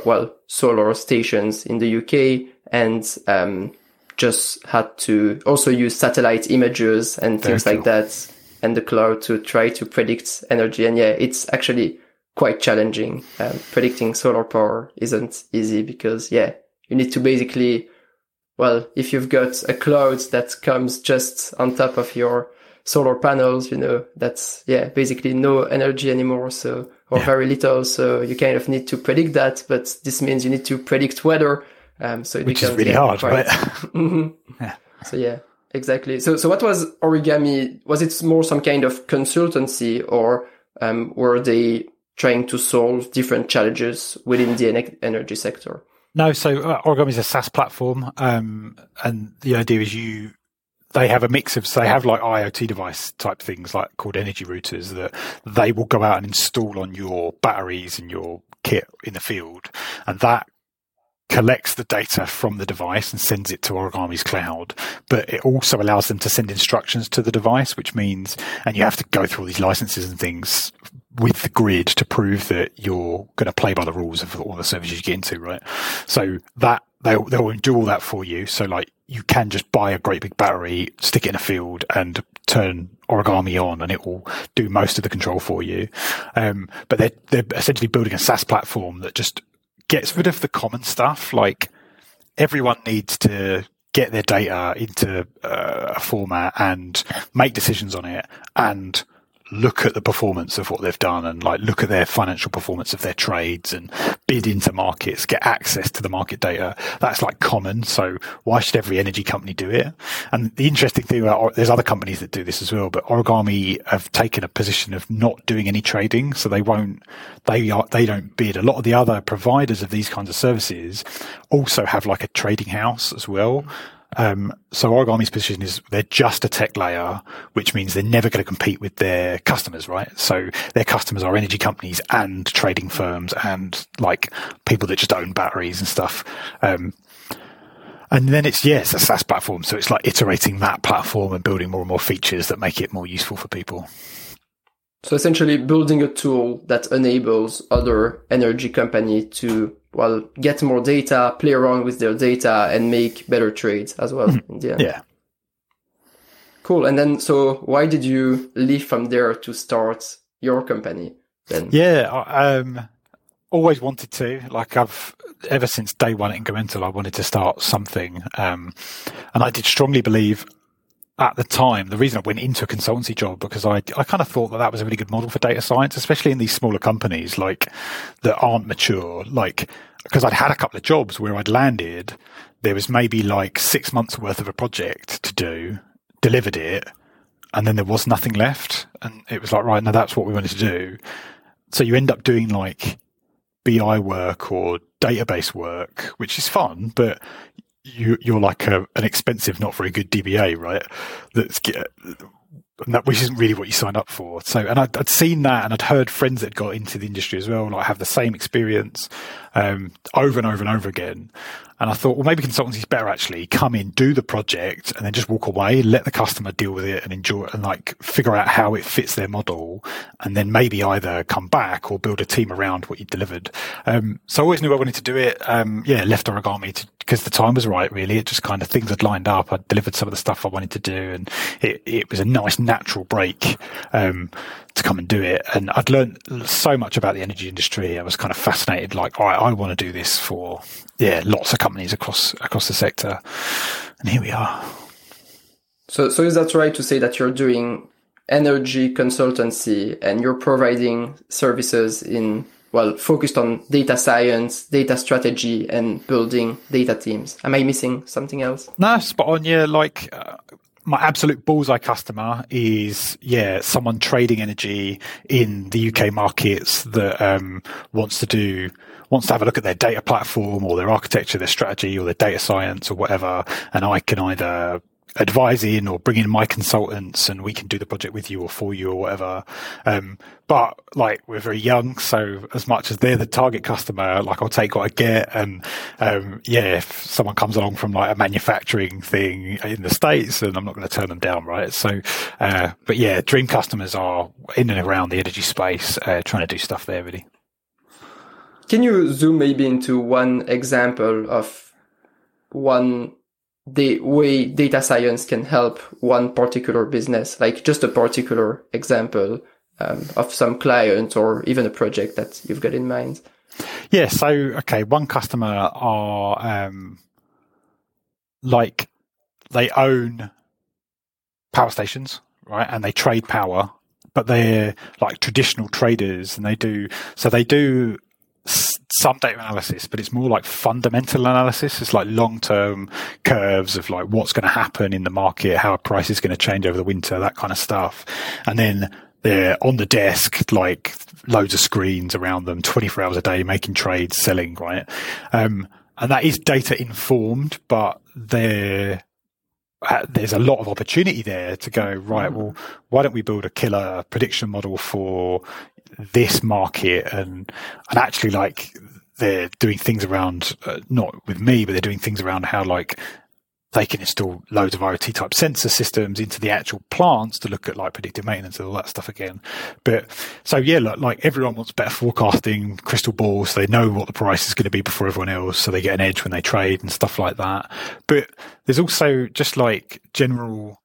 Speaker 2: well, solar stations in the UK and, um, just had to also use satellite images and things like that and the cloud to try to predict energy. And yeah, it's actually quite challenging. Um, predicting solar power isn't easy because yeah, you need to basically, well, if you've got a cloud that comes just on top of your solar panels, you know, that's yeah, basically no energy anymore. So, or yeah. very little. So you kind of need to predict that, but this means you need to predict weather. Um, so it
Speaker 1: Which
Speaker 2: becomes,
Speaker 1: is really
Speaker 2: yeah,
Speaker 1: hard,
Speaker 2: quite,
Speaker 1: right?
Speaker 2: mm-hmm. [laughs] yeah. So yeah, exactly. So, so what was origami? Was it more some kind of consultancy or, um, were they trying to solve different challenges within the energy sector?
Speaker 1: No, so uh, Origami is a SaaS platform, um, and the idea is you they have a mix of so they have like IoT device type things like called energy routers that they will go out and install on your batteries and your kit in the field, and that collects the data from the device and sends it to Origami's cloud, but it also allows them to send instructions to the device, which means, and you have to go through all these licenses and things with the grid to prove that you're going to play by the rules of all the services you get into, right? So that they'll, they'll do all that for you. So like you can just buy a great big battery, stick it in a field and turn origami on and it will do most of the control for you. Um, but they're, they're essentially building a SaaS platform that just gets rid of the common stuff. Like everyone needs to get their data into uh, a format and make decisions on it and look at the performance of what they've done and like look at their financial performance of their trades and bid into markets, get access to the market data. That's like common. So why should every energy company do it? And the interesting thing about there's other companies that do this as well, but Origami have taken a position of not doing any trading. So they won't, they are, they don't bid. A lot of the other providers of these kinds of services also have like a trading house as well. Um, so Origami's position is they're just a tech layer, which means they're never going to compete with their customers, right? So their customers are energy companies and trading firms and like people that just own batteries and stuff. Um, and then it's, yes, a SaaS platform. So it's like iterating that platform and building more and more features that make it more useful for people.
Speaker 2: So essentially building a tool that enables other energy company to well get more data, play around with their data and make better trades as well
Speaker 1: mm-hmm. in the end. Yeah.
Speaker 2: Cool. And then so why did you leave from there to start your company then?
Speaker 1: Yeah, I, um always wanted to. Like I've ever since day one at Incremental, I wanted to start something. Um and I did strongly believe at the time, the reason I went into a consultancy job because I I kind of thought that that was a really good model for data science, especially in these smaller companies like that aren't mature. Like because I'd had a couple of jobs where I'd landed, there was maybe like six months worth of a project to do, delivered it, and then there was nothing left, and it was like right now that's what we wanted to do. So you end up doing like BI work or database work, which is fun, but you, you're like a, an expensive, not very good DBA, right? That's that, which isn't really what you signed up for. So, and I'd, I'd, seen that, and I'd heard friends that got into the industry as well, like have the same experience um, over and over and over again. And I thought, well, maybe consultancy is better actually. Come in, do the project, and then just walk away, let the customer deal with it and enjoy it and like figure out how it fits their model. And then maybe either come back or build a team around what you delivered. Um, so I always knew I wanted to do it. Um, yeah, left origami because the time was right, really. It just kind of things had lined up. I delivered some of the stuff I wanted to do and it, it was a nice natural break. Um, to come and do it. And I'd learned so much about the energy industry. I was kind of fascinated, like, all right, I want to do this for, yeah, lots of companies across, across the sector. And here we are.
Speaker 2: So, so is that right to say that you're doing energy consultancy and you're providing services in, well, focused on data science, data strategy and building data teams? Am I missing something else?
Speaker 1: No, spot on. Yeah. Like, uh, my absolute bullseye customer is yeah someone trading energy in the UK markets that um, wants to do wants to have a look at their data platform or their architecture, their strategy or their data science or whatever, and I can either advise in or bring in my consultants and we can do the project with you or for you or whatever. Um, but like we're very young, so as much as they're the target customer, like I'll take what I get. And um, yeah, if someone comes along from like a manufacturing thing in the states, then I'm not going to turn them down, right? So, uh, but yeah, dream customers are in and around the energy space, uh, trying to do stuff there really.
Speaker 2: Can you zoom maybe into one example of one the way data science can help one particular business, like just a particular example um, of some client or even a project that you've got in mind?
Speaker 1: Yeah. So, okay, one customer are um, like they own power stations, right? And they trade power, but they're like traditional traders and they do, so they do some data analysis, but it's more like fundamental analysis. It's like long term curves of like what's going to happen in the market, how a price is going to change over the winter, that kind of stuff. And then they're on the desk, like loads of screens around them, 24 hours a day, making trades, selling, right? Um, and that is data informed, but they're uh, there's a lot of opportunity there to go right. Well, why don't we build a killer prediction model for this market and and actually like they're doing things around uh, not with me but they're doing things around how like they can install loads of IoT type sensor systems into the actual plants to look at like predictive maintenance and all that stuff again. But so yeah, look, like everyone wants better forecasting, crystal balls. so they know what the price is going to be before everyone else, so they get an edge when they trade and stuff like that. But there's also just like general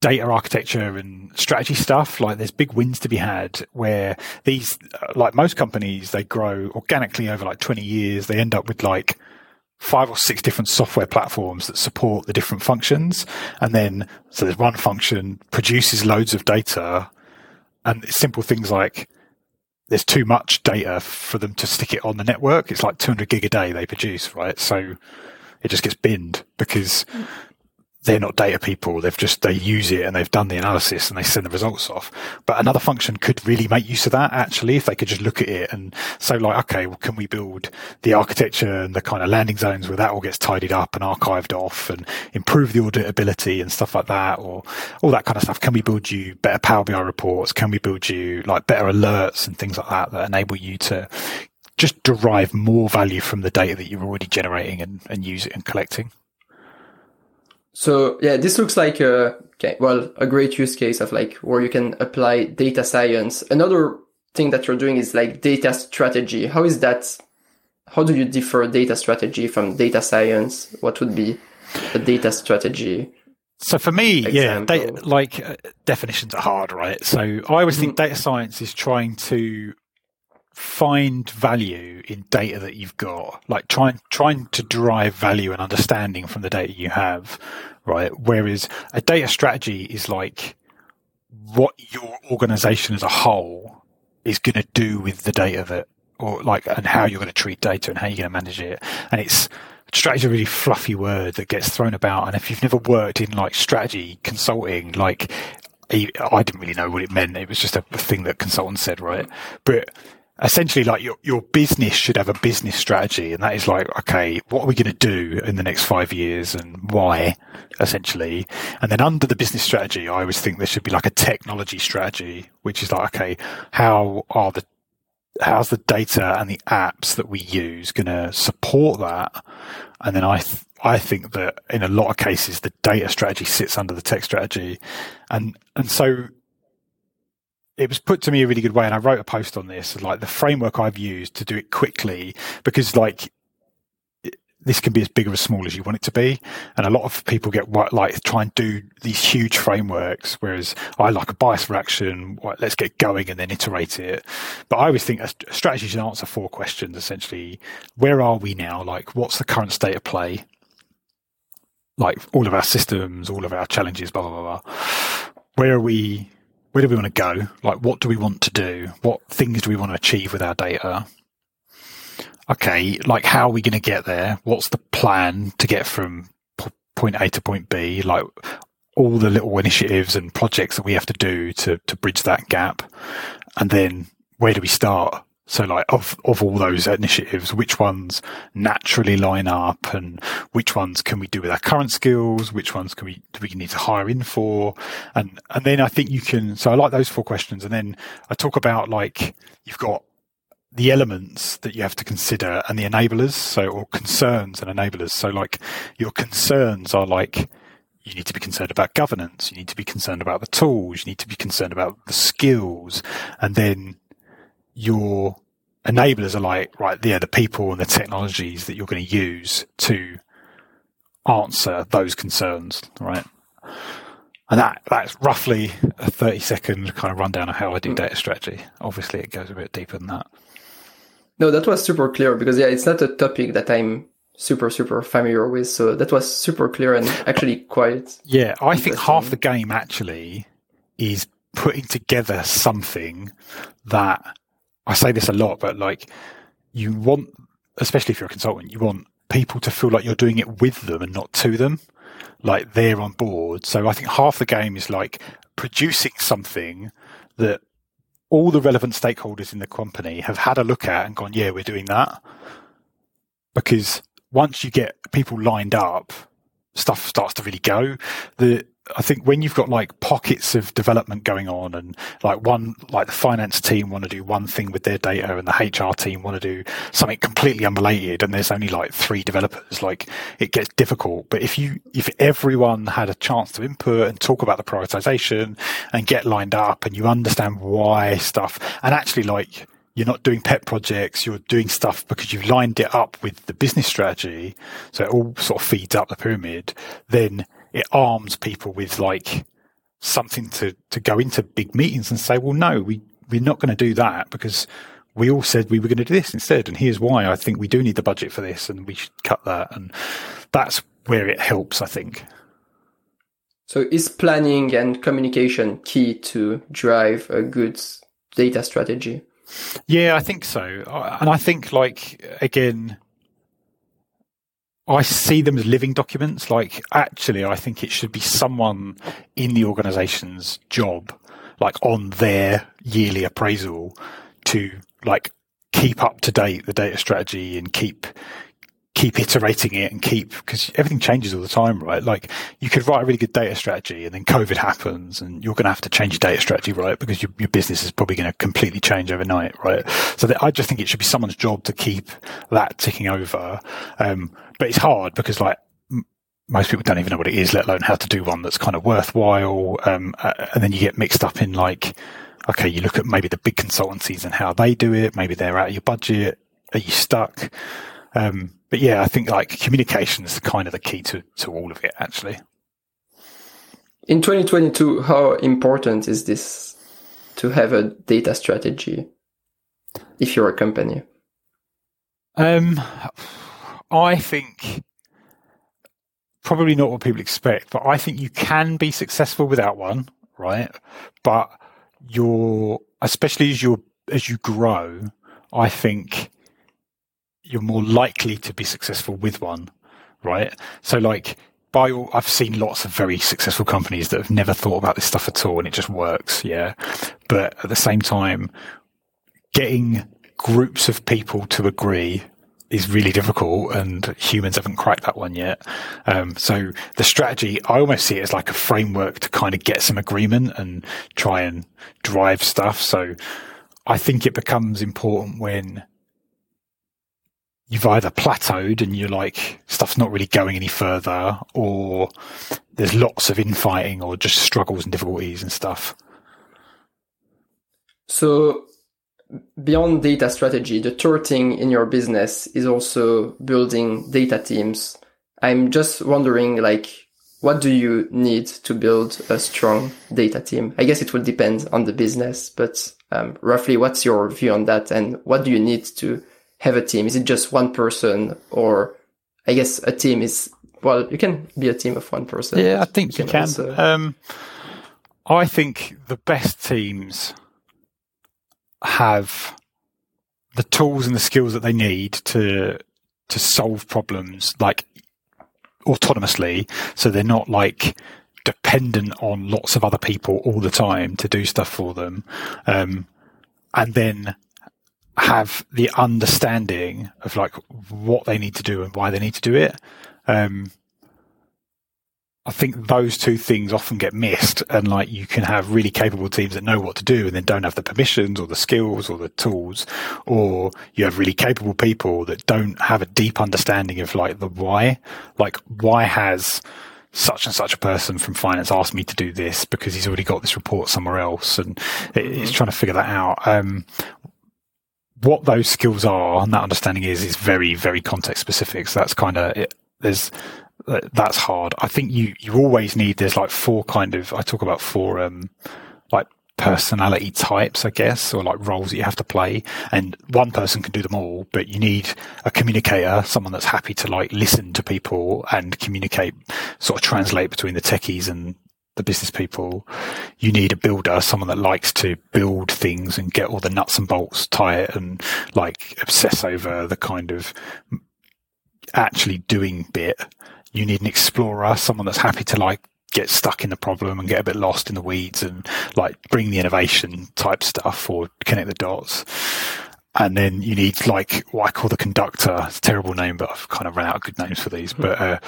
Speaker 1: data architecture and strategy stuff, like there's big wins to be had where these, uh, like most companies, they grow organically over like 20 years. They end up with like five or six different software platforms that support the different functions. And then, so there's one function produces loads of data and simple things like there's too much data for them to stick it on the network. It's like 200 gig a day they produce, right? So it just gets binned because they're not data people. They've just, they use it and they've done the analysis and they send the results off. But another function could really make use of that actually, if they could just look at it and say like, okay, well, can we build the architecture and the kind of landing zones where that all gets tidied up and archived off and improve the auditability and stuff like that or all that kind of stuff? Can we build you better Power BI reports? Can we build you like better alerts and things like that that enable you to just derive more value from the data that you're already generating and, and use it and collecting?
Speaker 2: So yeah, this looks like a okay, well, a great use case of like where you can apply data science. Another thing that you're doing is like data strategy. How is that? How do you differ data strategy from data science? What would be a data strategy?
Speaker 1: So for me, example? yeah, data, like uh, definitions are hard, right? So I always think mm-hmm. data science is trying to find value in data that you've got, like trying trying to derive value and understanding from the data you have, right? Whereas a data strategy is like what your organization as a whole is going to do with the data that, or like, and how you're going to treat data and how you're going to manage it. And it's strategy a really fluffy word that gets thrown about. And if you've never worked in like strategy consulting, like I didn't really know what it meant. It was just a thing that consultants said, right? But essentially like your, your business should have a business strategy and that is like okay what are we going to do in the next five years and why essentially? And then under the business strategy i always think there should be like a technology strategy which is like okay how are the how's the data and the apps that we use going to support that? And then i th- i think that in a lot of cases the data strategy sits under the tech strategy. And and so it was put to me a really good way, and I wrote a post on this, like the framework I've used to do it quickly, because like this can be as big or as small as you want it to be. And a lot of people get like try and do these huge frameworks, whereas I like a bias for action. Let's get going and then iterate it. But I always think a strategy should answer four questions essentially. Where are we now? Like, what's the current state of play? Like all of our systems, all of our challenges, blah, blah, blah. Where are we where do we want to go? Like, what do we want to do? What things do we want to achieve with our data? Okay, like, how are we going to get there? What's the plan to get from point A to point B? Like, all the little initiatives and projects that we have to do to, to bridge that gap. And then where do we start? So like of, of all those initiatives, which ones naturally line up and which ones can we do with our current skills? Which ones can we, do we need to hire in for? And, and then I think you can, so I like those four questions. And then I talk about like, you've got the elements that you have to consider and the enablers. So, or concerns and enablers. So like your concerns are like, you need to be concerned about governance. You need to be concerned about the tools. You need to be concerned about the skills. And then your enablers are like, right, yeah, the people and the technologies that you're going to use to answer those concerns, right? And that that's roughly a 30 second kind of rundown of how I do hmm. data strategy. Obviously, it goes a bit deeper than that.
Speaker 2: No, that was super clear because, yeah, it's not a topic that I'm super, super familiar with. So that was super clear and actually quite.
Speaker 1: Yeah, I think half the game actually is putting together something that I say this a lot, but like you want, especially if you're a consultant, you want people to feel like you're doing it with them and not to them, like they're on board. So I think half the game is like producing something that all the relevant stakeholders in the company have had a look at and gone, yeah, we're doing that. Because once you get people lined up, stuff starts to really go. The I think when you've got like pockets of development going on and like one, like the finance team want to do one thing with their data and the HR team want to do something completely unrelated and there's only like three developers, like it gets difficult. But if you, if everyone had a chance to input and talk about the prioritization and get lined up and you understand why stuff and actually like, you're not doing pet projects, you're doing stuff because you've lined it up with the business strategy. So it all sort of feeds up the pyramid. Then it arms people with like something to, to go into big meetings and say, well, no, we, we're not going to do that because we all said we were going to do this instead. And here's why I think we do need the budget for this and we should cut that. And that's where it helps, I think.
Speaker 2: So is planning and communication key to drive a good data strategy?
Speaker 1: Yeah, I think so. And I think like, again, I see them as living documents. Like, actually, I think it should be someone in the organization's job, like on their yearly appraisal to like keep up to date the data strategy and keep keep iterating it and keep because everything changes all the time, right? Like you could write a really good data strategy and then COVID happens and you're going to have to change your data strategy, right? Because your, your business is probably going to completely change overnight, right? So that, I just think it should be someone's job to keep that ticking over. Um, but it's hard because like most people don't even know what it is, let alone how to do one that's kind of worthwhile. Um, uh, and then you get mixed up in like, okay, you look at maybe the big consultancies and how they do it. Maybe they're out of your budget. Are you stuck? Um, but yeah, I think like communication is kind of the key to, to all of it actually.
Speaker 2: In 2022, how important is this to have a data strategy? if you're a company?
Speaker 1: Um, I think probably not what people expect, but I think you can be successful without one, right? But you're, especially as you're, as you grow, I think you're more likely to be successful with one, right? So like, by all, I've seen lots of very successful companies that have never thought about this stuff at all and it just works. Yeah. But at the same time, getting groups of people to agree is really difficult and humans haven't cracked that one yet. Um, so the strategy, I almost see it as like a framework to kind of get some agreement and try and drive stuff. So I think it becomes important when you've either plateaued and you're like, stuff's not really going any further or there's lots of infighting or just struggles and difficulties and stuff.
Speaker 2: So beyond data strategy, the third thing in your business is also building data teams. I'm just wondering, like, what do you need to build a strong data team? I guess it will depend on the business, but um, roughly, what's your view on that? And what do you need to have a team? Is it just one person, or I guess a team is well, you can be a team of one person.
Speaker 1: Yeah, I think you, you can. Also... Um, I think the best teams have the tools and the skills that they need to to solve problems like autonomously so they're not like dependent on lots of other people all the time to do stuff for them um, and then have the understanding of like what they need to do and why they need to do it um, I think those two things often get missed, and like you can have really capable teams that know what to do and then don't have the permissions or the skills or the tools, or you have really capable people that don't have a deep understanding of like the why. Like, why has such and such a person from finance asked me to do this because he's already got this report somewhere else, and it's trying to figure that out. Um, what those skills are and that understanding is is very very context specific. So that's kind of. There's that's hard. I think you you always need there's like four kind of I talk about four um like personality types, I guess, or like roles that you have to play. And one person can do them all, but you need a communicator, someone that's happy to like listen to people and communicate, sort of translate between the techies and the business people. You need a builder, someone that likes to build things and get all the nuts and bolts, tie it and like obsess over the kind of actually doing bit you need an explorer, someone that's happy to like get stuck in the problem and get a bit lost in the weeds and like bring the innovation type stuff or connect the dots. And then you need like what I call the conductor. It's a terrible name, but I've kind of run out of good names for these. But uh,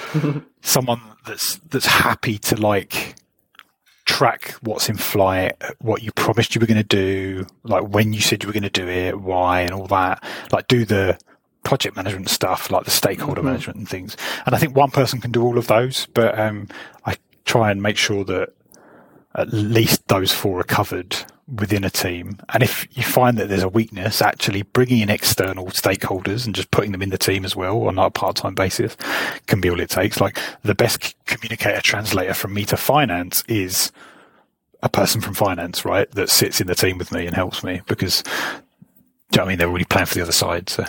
Speaker 1: [laughs] someone that's that's happy to like track what's in flight, what you promised you were going to do, like when you said you were going to do it, why, and all that. Like do the project management stuff, like the stakeholder mm-hmm. management and things. And I think one person can do all of those, but um, I try and make sure that at least those four are covered within a team. And if you find that there's a weakness, actually bringing in external stakeholders and just putting them in the team as well on a part-time basis can be all it takes. Like the best communicator translator from me to finance is a person from finance, right? That sits in the team with me and helps me because, you know I mean, they're already planning for the other side. So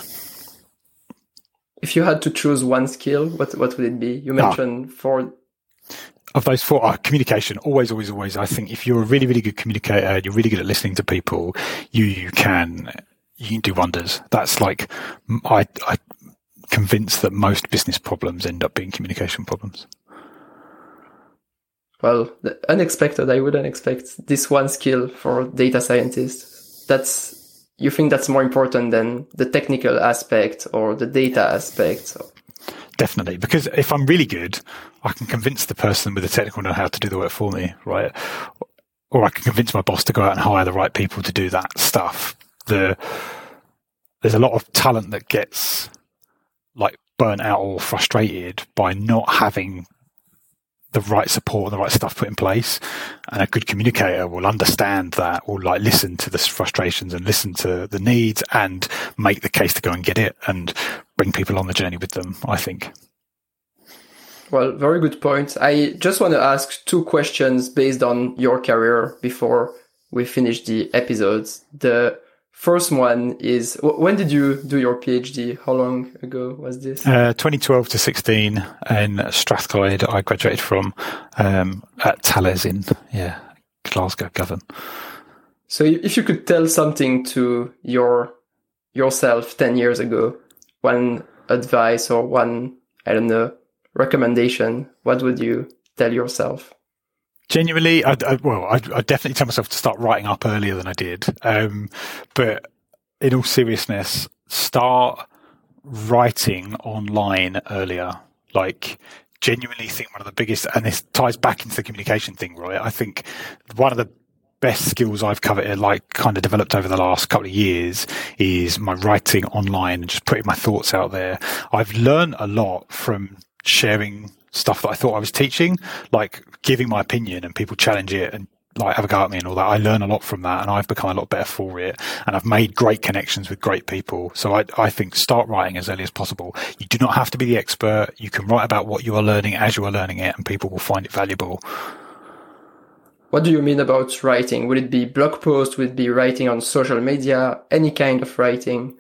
Speaker 2: if you had to choose one skill, what what would it be? You ah. mentioned ah. four.
Speaker 1: Of those four, uh, communication, always, always, always. I think if you're a really, really good communicator, and you're really good at listening to people, you, you can, you can do wonders. That's like, I, I convinced that most business problems end up being communication problems.
Speaker 2: Well, unexpected. I wouldn't expect this one skill for data scientists. That's you think that's more important than the technical aspect or the data aspect?
Speaker 1: Definitely, because if I'm really good, I can convince the person with the technical know-how to do the work for me, right? Or I can convince my boss to go out and hire the right people to do that stuff. The there's a lot of talent that gets like burnt out or frustrated by not having the right support and the right stuff put in place. And a good communicator will understand that, will like listen to the frustrations and listen to the needs and make the case to go and get it and bring people on the journey with them, I think.
Speaker 2: Well, very good point. I just want to ask two questions based on your career before we finish the episodes. The First one is when did you do your PhD? How long ago was this?
Speaker 1: Uh, 2012 to 16 in Strathclyde. I graduated from um, at Taliesin, yeah, Glasgow, Govan.
Speaker 2: So, if you could tell something to your yourself 10 years ago, one advice or one I don't know recommendation, what would you tell yourself?
Speaker 1: Genuinely, I, I well, I, I definitely tell myself to start writing up earlier than I did. Um, but in all seriousness, start writing online earlier. Like, genuinely think one of the biggest, and this ties back into the communication thing, right? I think one of the best skills I've covered, like kind of developed over the last couple of years is my writing online and just putting my thoughts out there. I've learned a lot from sharing stuff that I thought I was teaching, like giving my opinion and people challenge it and like have a go at me and all that. I learn a lot from that and I've become a lot better for it. And I've made great connections with great people. So I, I think start writing as early as possible. You do not have to be the expert. You can write about what you are learning as you are learning it and people will find it valuable.
Speaker 2: What do you mean about writing? Would it be blog post? Would it be writing on social media? Any kind of writing?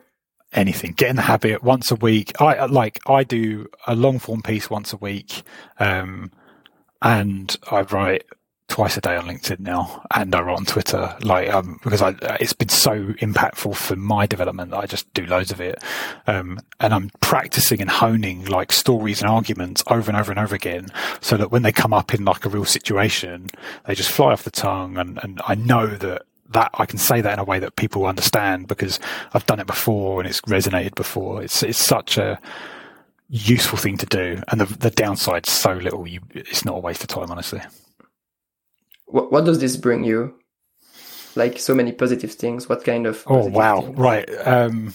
Speaker 1: Anything. Get in the habit once a week. I like I do a long form piece once a week, um, and I write twice a day on LinkedIn now, and I write on Twitter. Like um, because I it's been so impactful for my development that I just do loads of it, um, and I'm practicing and honing like stories and arguments over and over and over again, so that when they come up in like a real situation, they just fly off the tongue, and and I know that that I can say that in a way that people understand because I've done it before and it's resonated before. It's it's such a useful thing to do, and the the downside's so little. You, it's not a waste of time, honestly.
Speaker 2: What what does this bring you? Like so many positive things. What kind of?
Speaker 1: Oh wow! Things? Right. Um,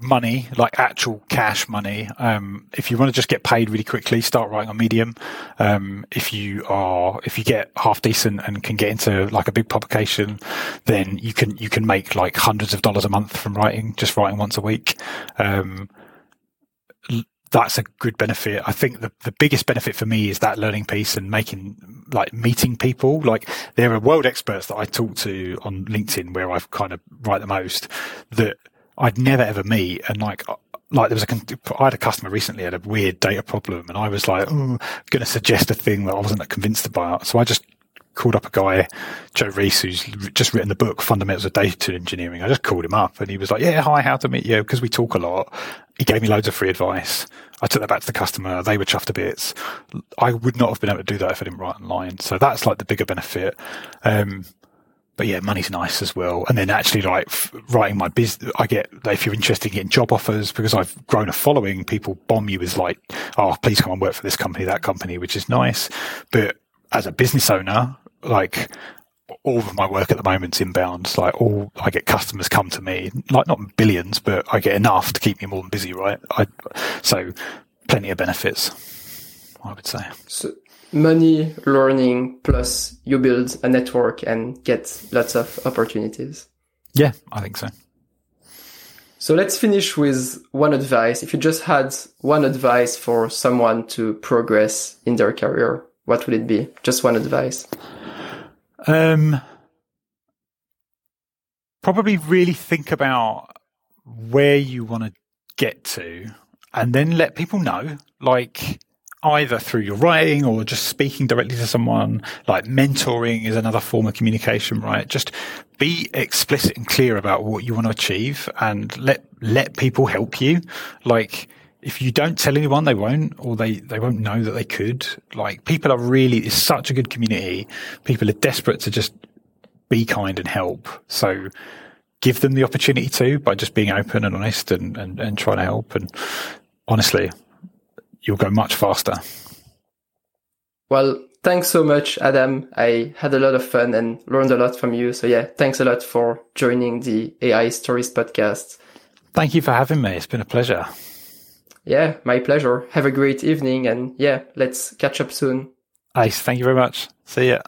Speaker 1: money, like actual cash money. Um, if you want to just get paid really quickly, start writing on Medium. Um, if you are, if you get half decent and can get into like a big publication, then you can, you can make like hundreds of dollars a month from writing, just writing once a week. Um, that's a good benefit. I think the, the biggest benefit for me is that learning piece and making like meeting people. Like there are world experts that I talk to on LinkedIn where I've kind of write the most that I'd never ever meet. And like, uh, like there was a, I had a customer recently had a weird data problem and I was like, oh, going to suggest a thing that I wasn't convinced about. So I just called up a guy, Joe Reis, who's just written the book Fundamentals of Data Engineering. I just called him up and he was like, yeah, hi, how to meet you? Because we talk a lot. He gave me loads of free advice. I took that back to the customer. They were chuffed to bits. I would not have been able to do that if I didn't write online. So that's like the bigger benefit. Um, but yeah, money's nice as well. And then actually like writing my business, I get, if you're interested in getting job offers, because I've grown a following, people bomb you with like, oh, please come and work for this company, that company, which is nice. But as a business owner, like all of my work at the moment is inbound. Like all, I get customers come to me, like not billions, but I get enough to keep me more than busy, right? I, so plenty of benefits, I would say.
Speaker 2: So, money, learning, plus you build a network and get lots of opportunities.
Speaker 1: Yeah, I think so.
Speaker 2: So let's finish with one advice. If you just had one advice for someone to progress in their career, what would it be? Just one advice.
Speaker 1: Um, probably really think about where you want to get to and then let people know. Like, either through your writing or just speaking directly to someone, like mentoring is another form of communication, right? Just be explicit and clear about what you want to achieve and let, let people help you. Like, if you don't tell anyone, they won't, or they, they won't know that they could. Like, people are really, it's such a good community. People are desperate to just be kind and help. So give them the opportunity to by just being open and honest and, and, and trying to help. And honestly, you'll go much faster.
Speaker 2: Well, thanks so much, Adam. I had a lot of fun and learned a lot from you. So yeah, thanks a lot for joining the AI Stories podcast.
Speaker 1: Thank you for having me. It's been a pleasure.
Speaker 2: Yeah, my pleasure. Have a great evening and yeah, let's catch up soon.
Speaker 1: Ace, thank you very much. See ya.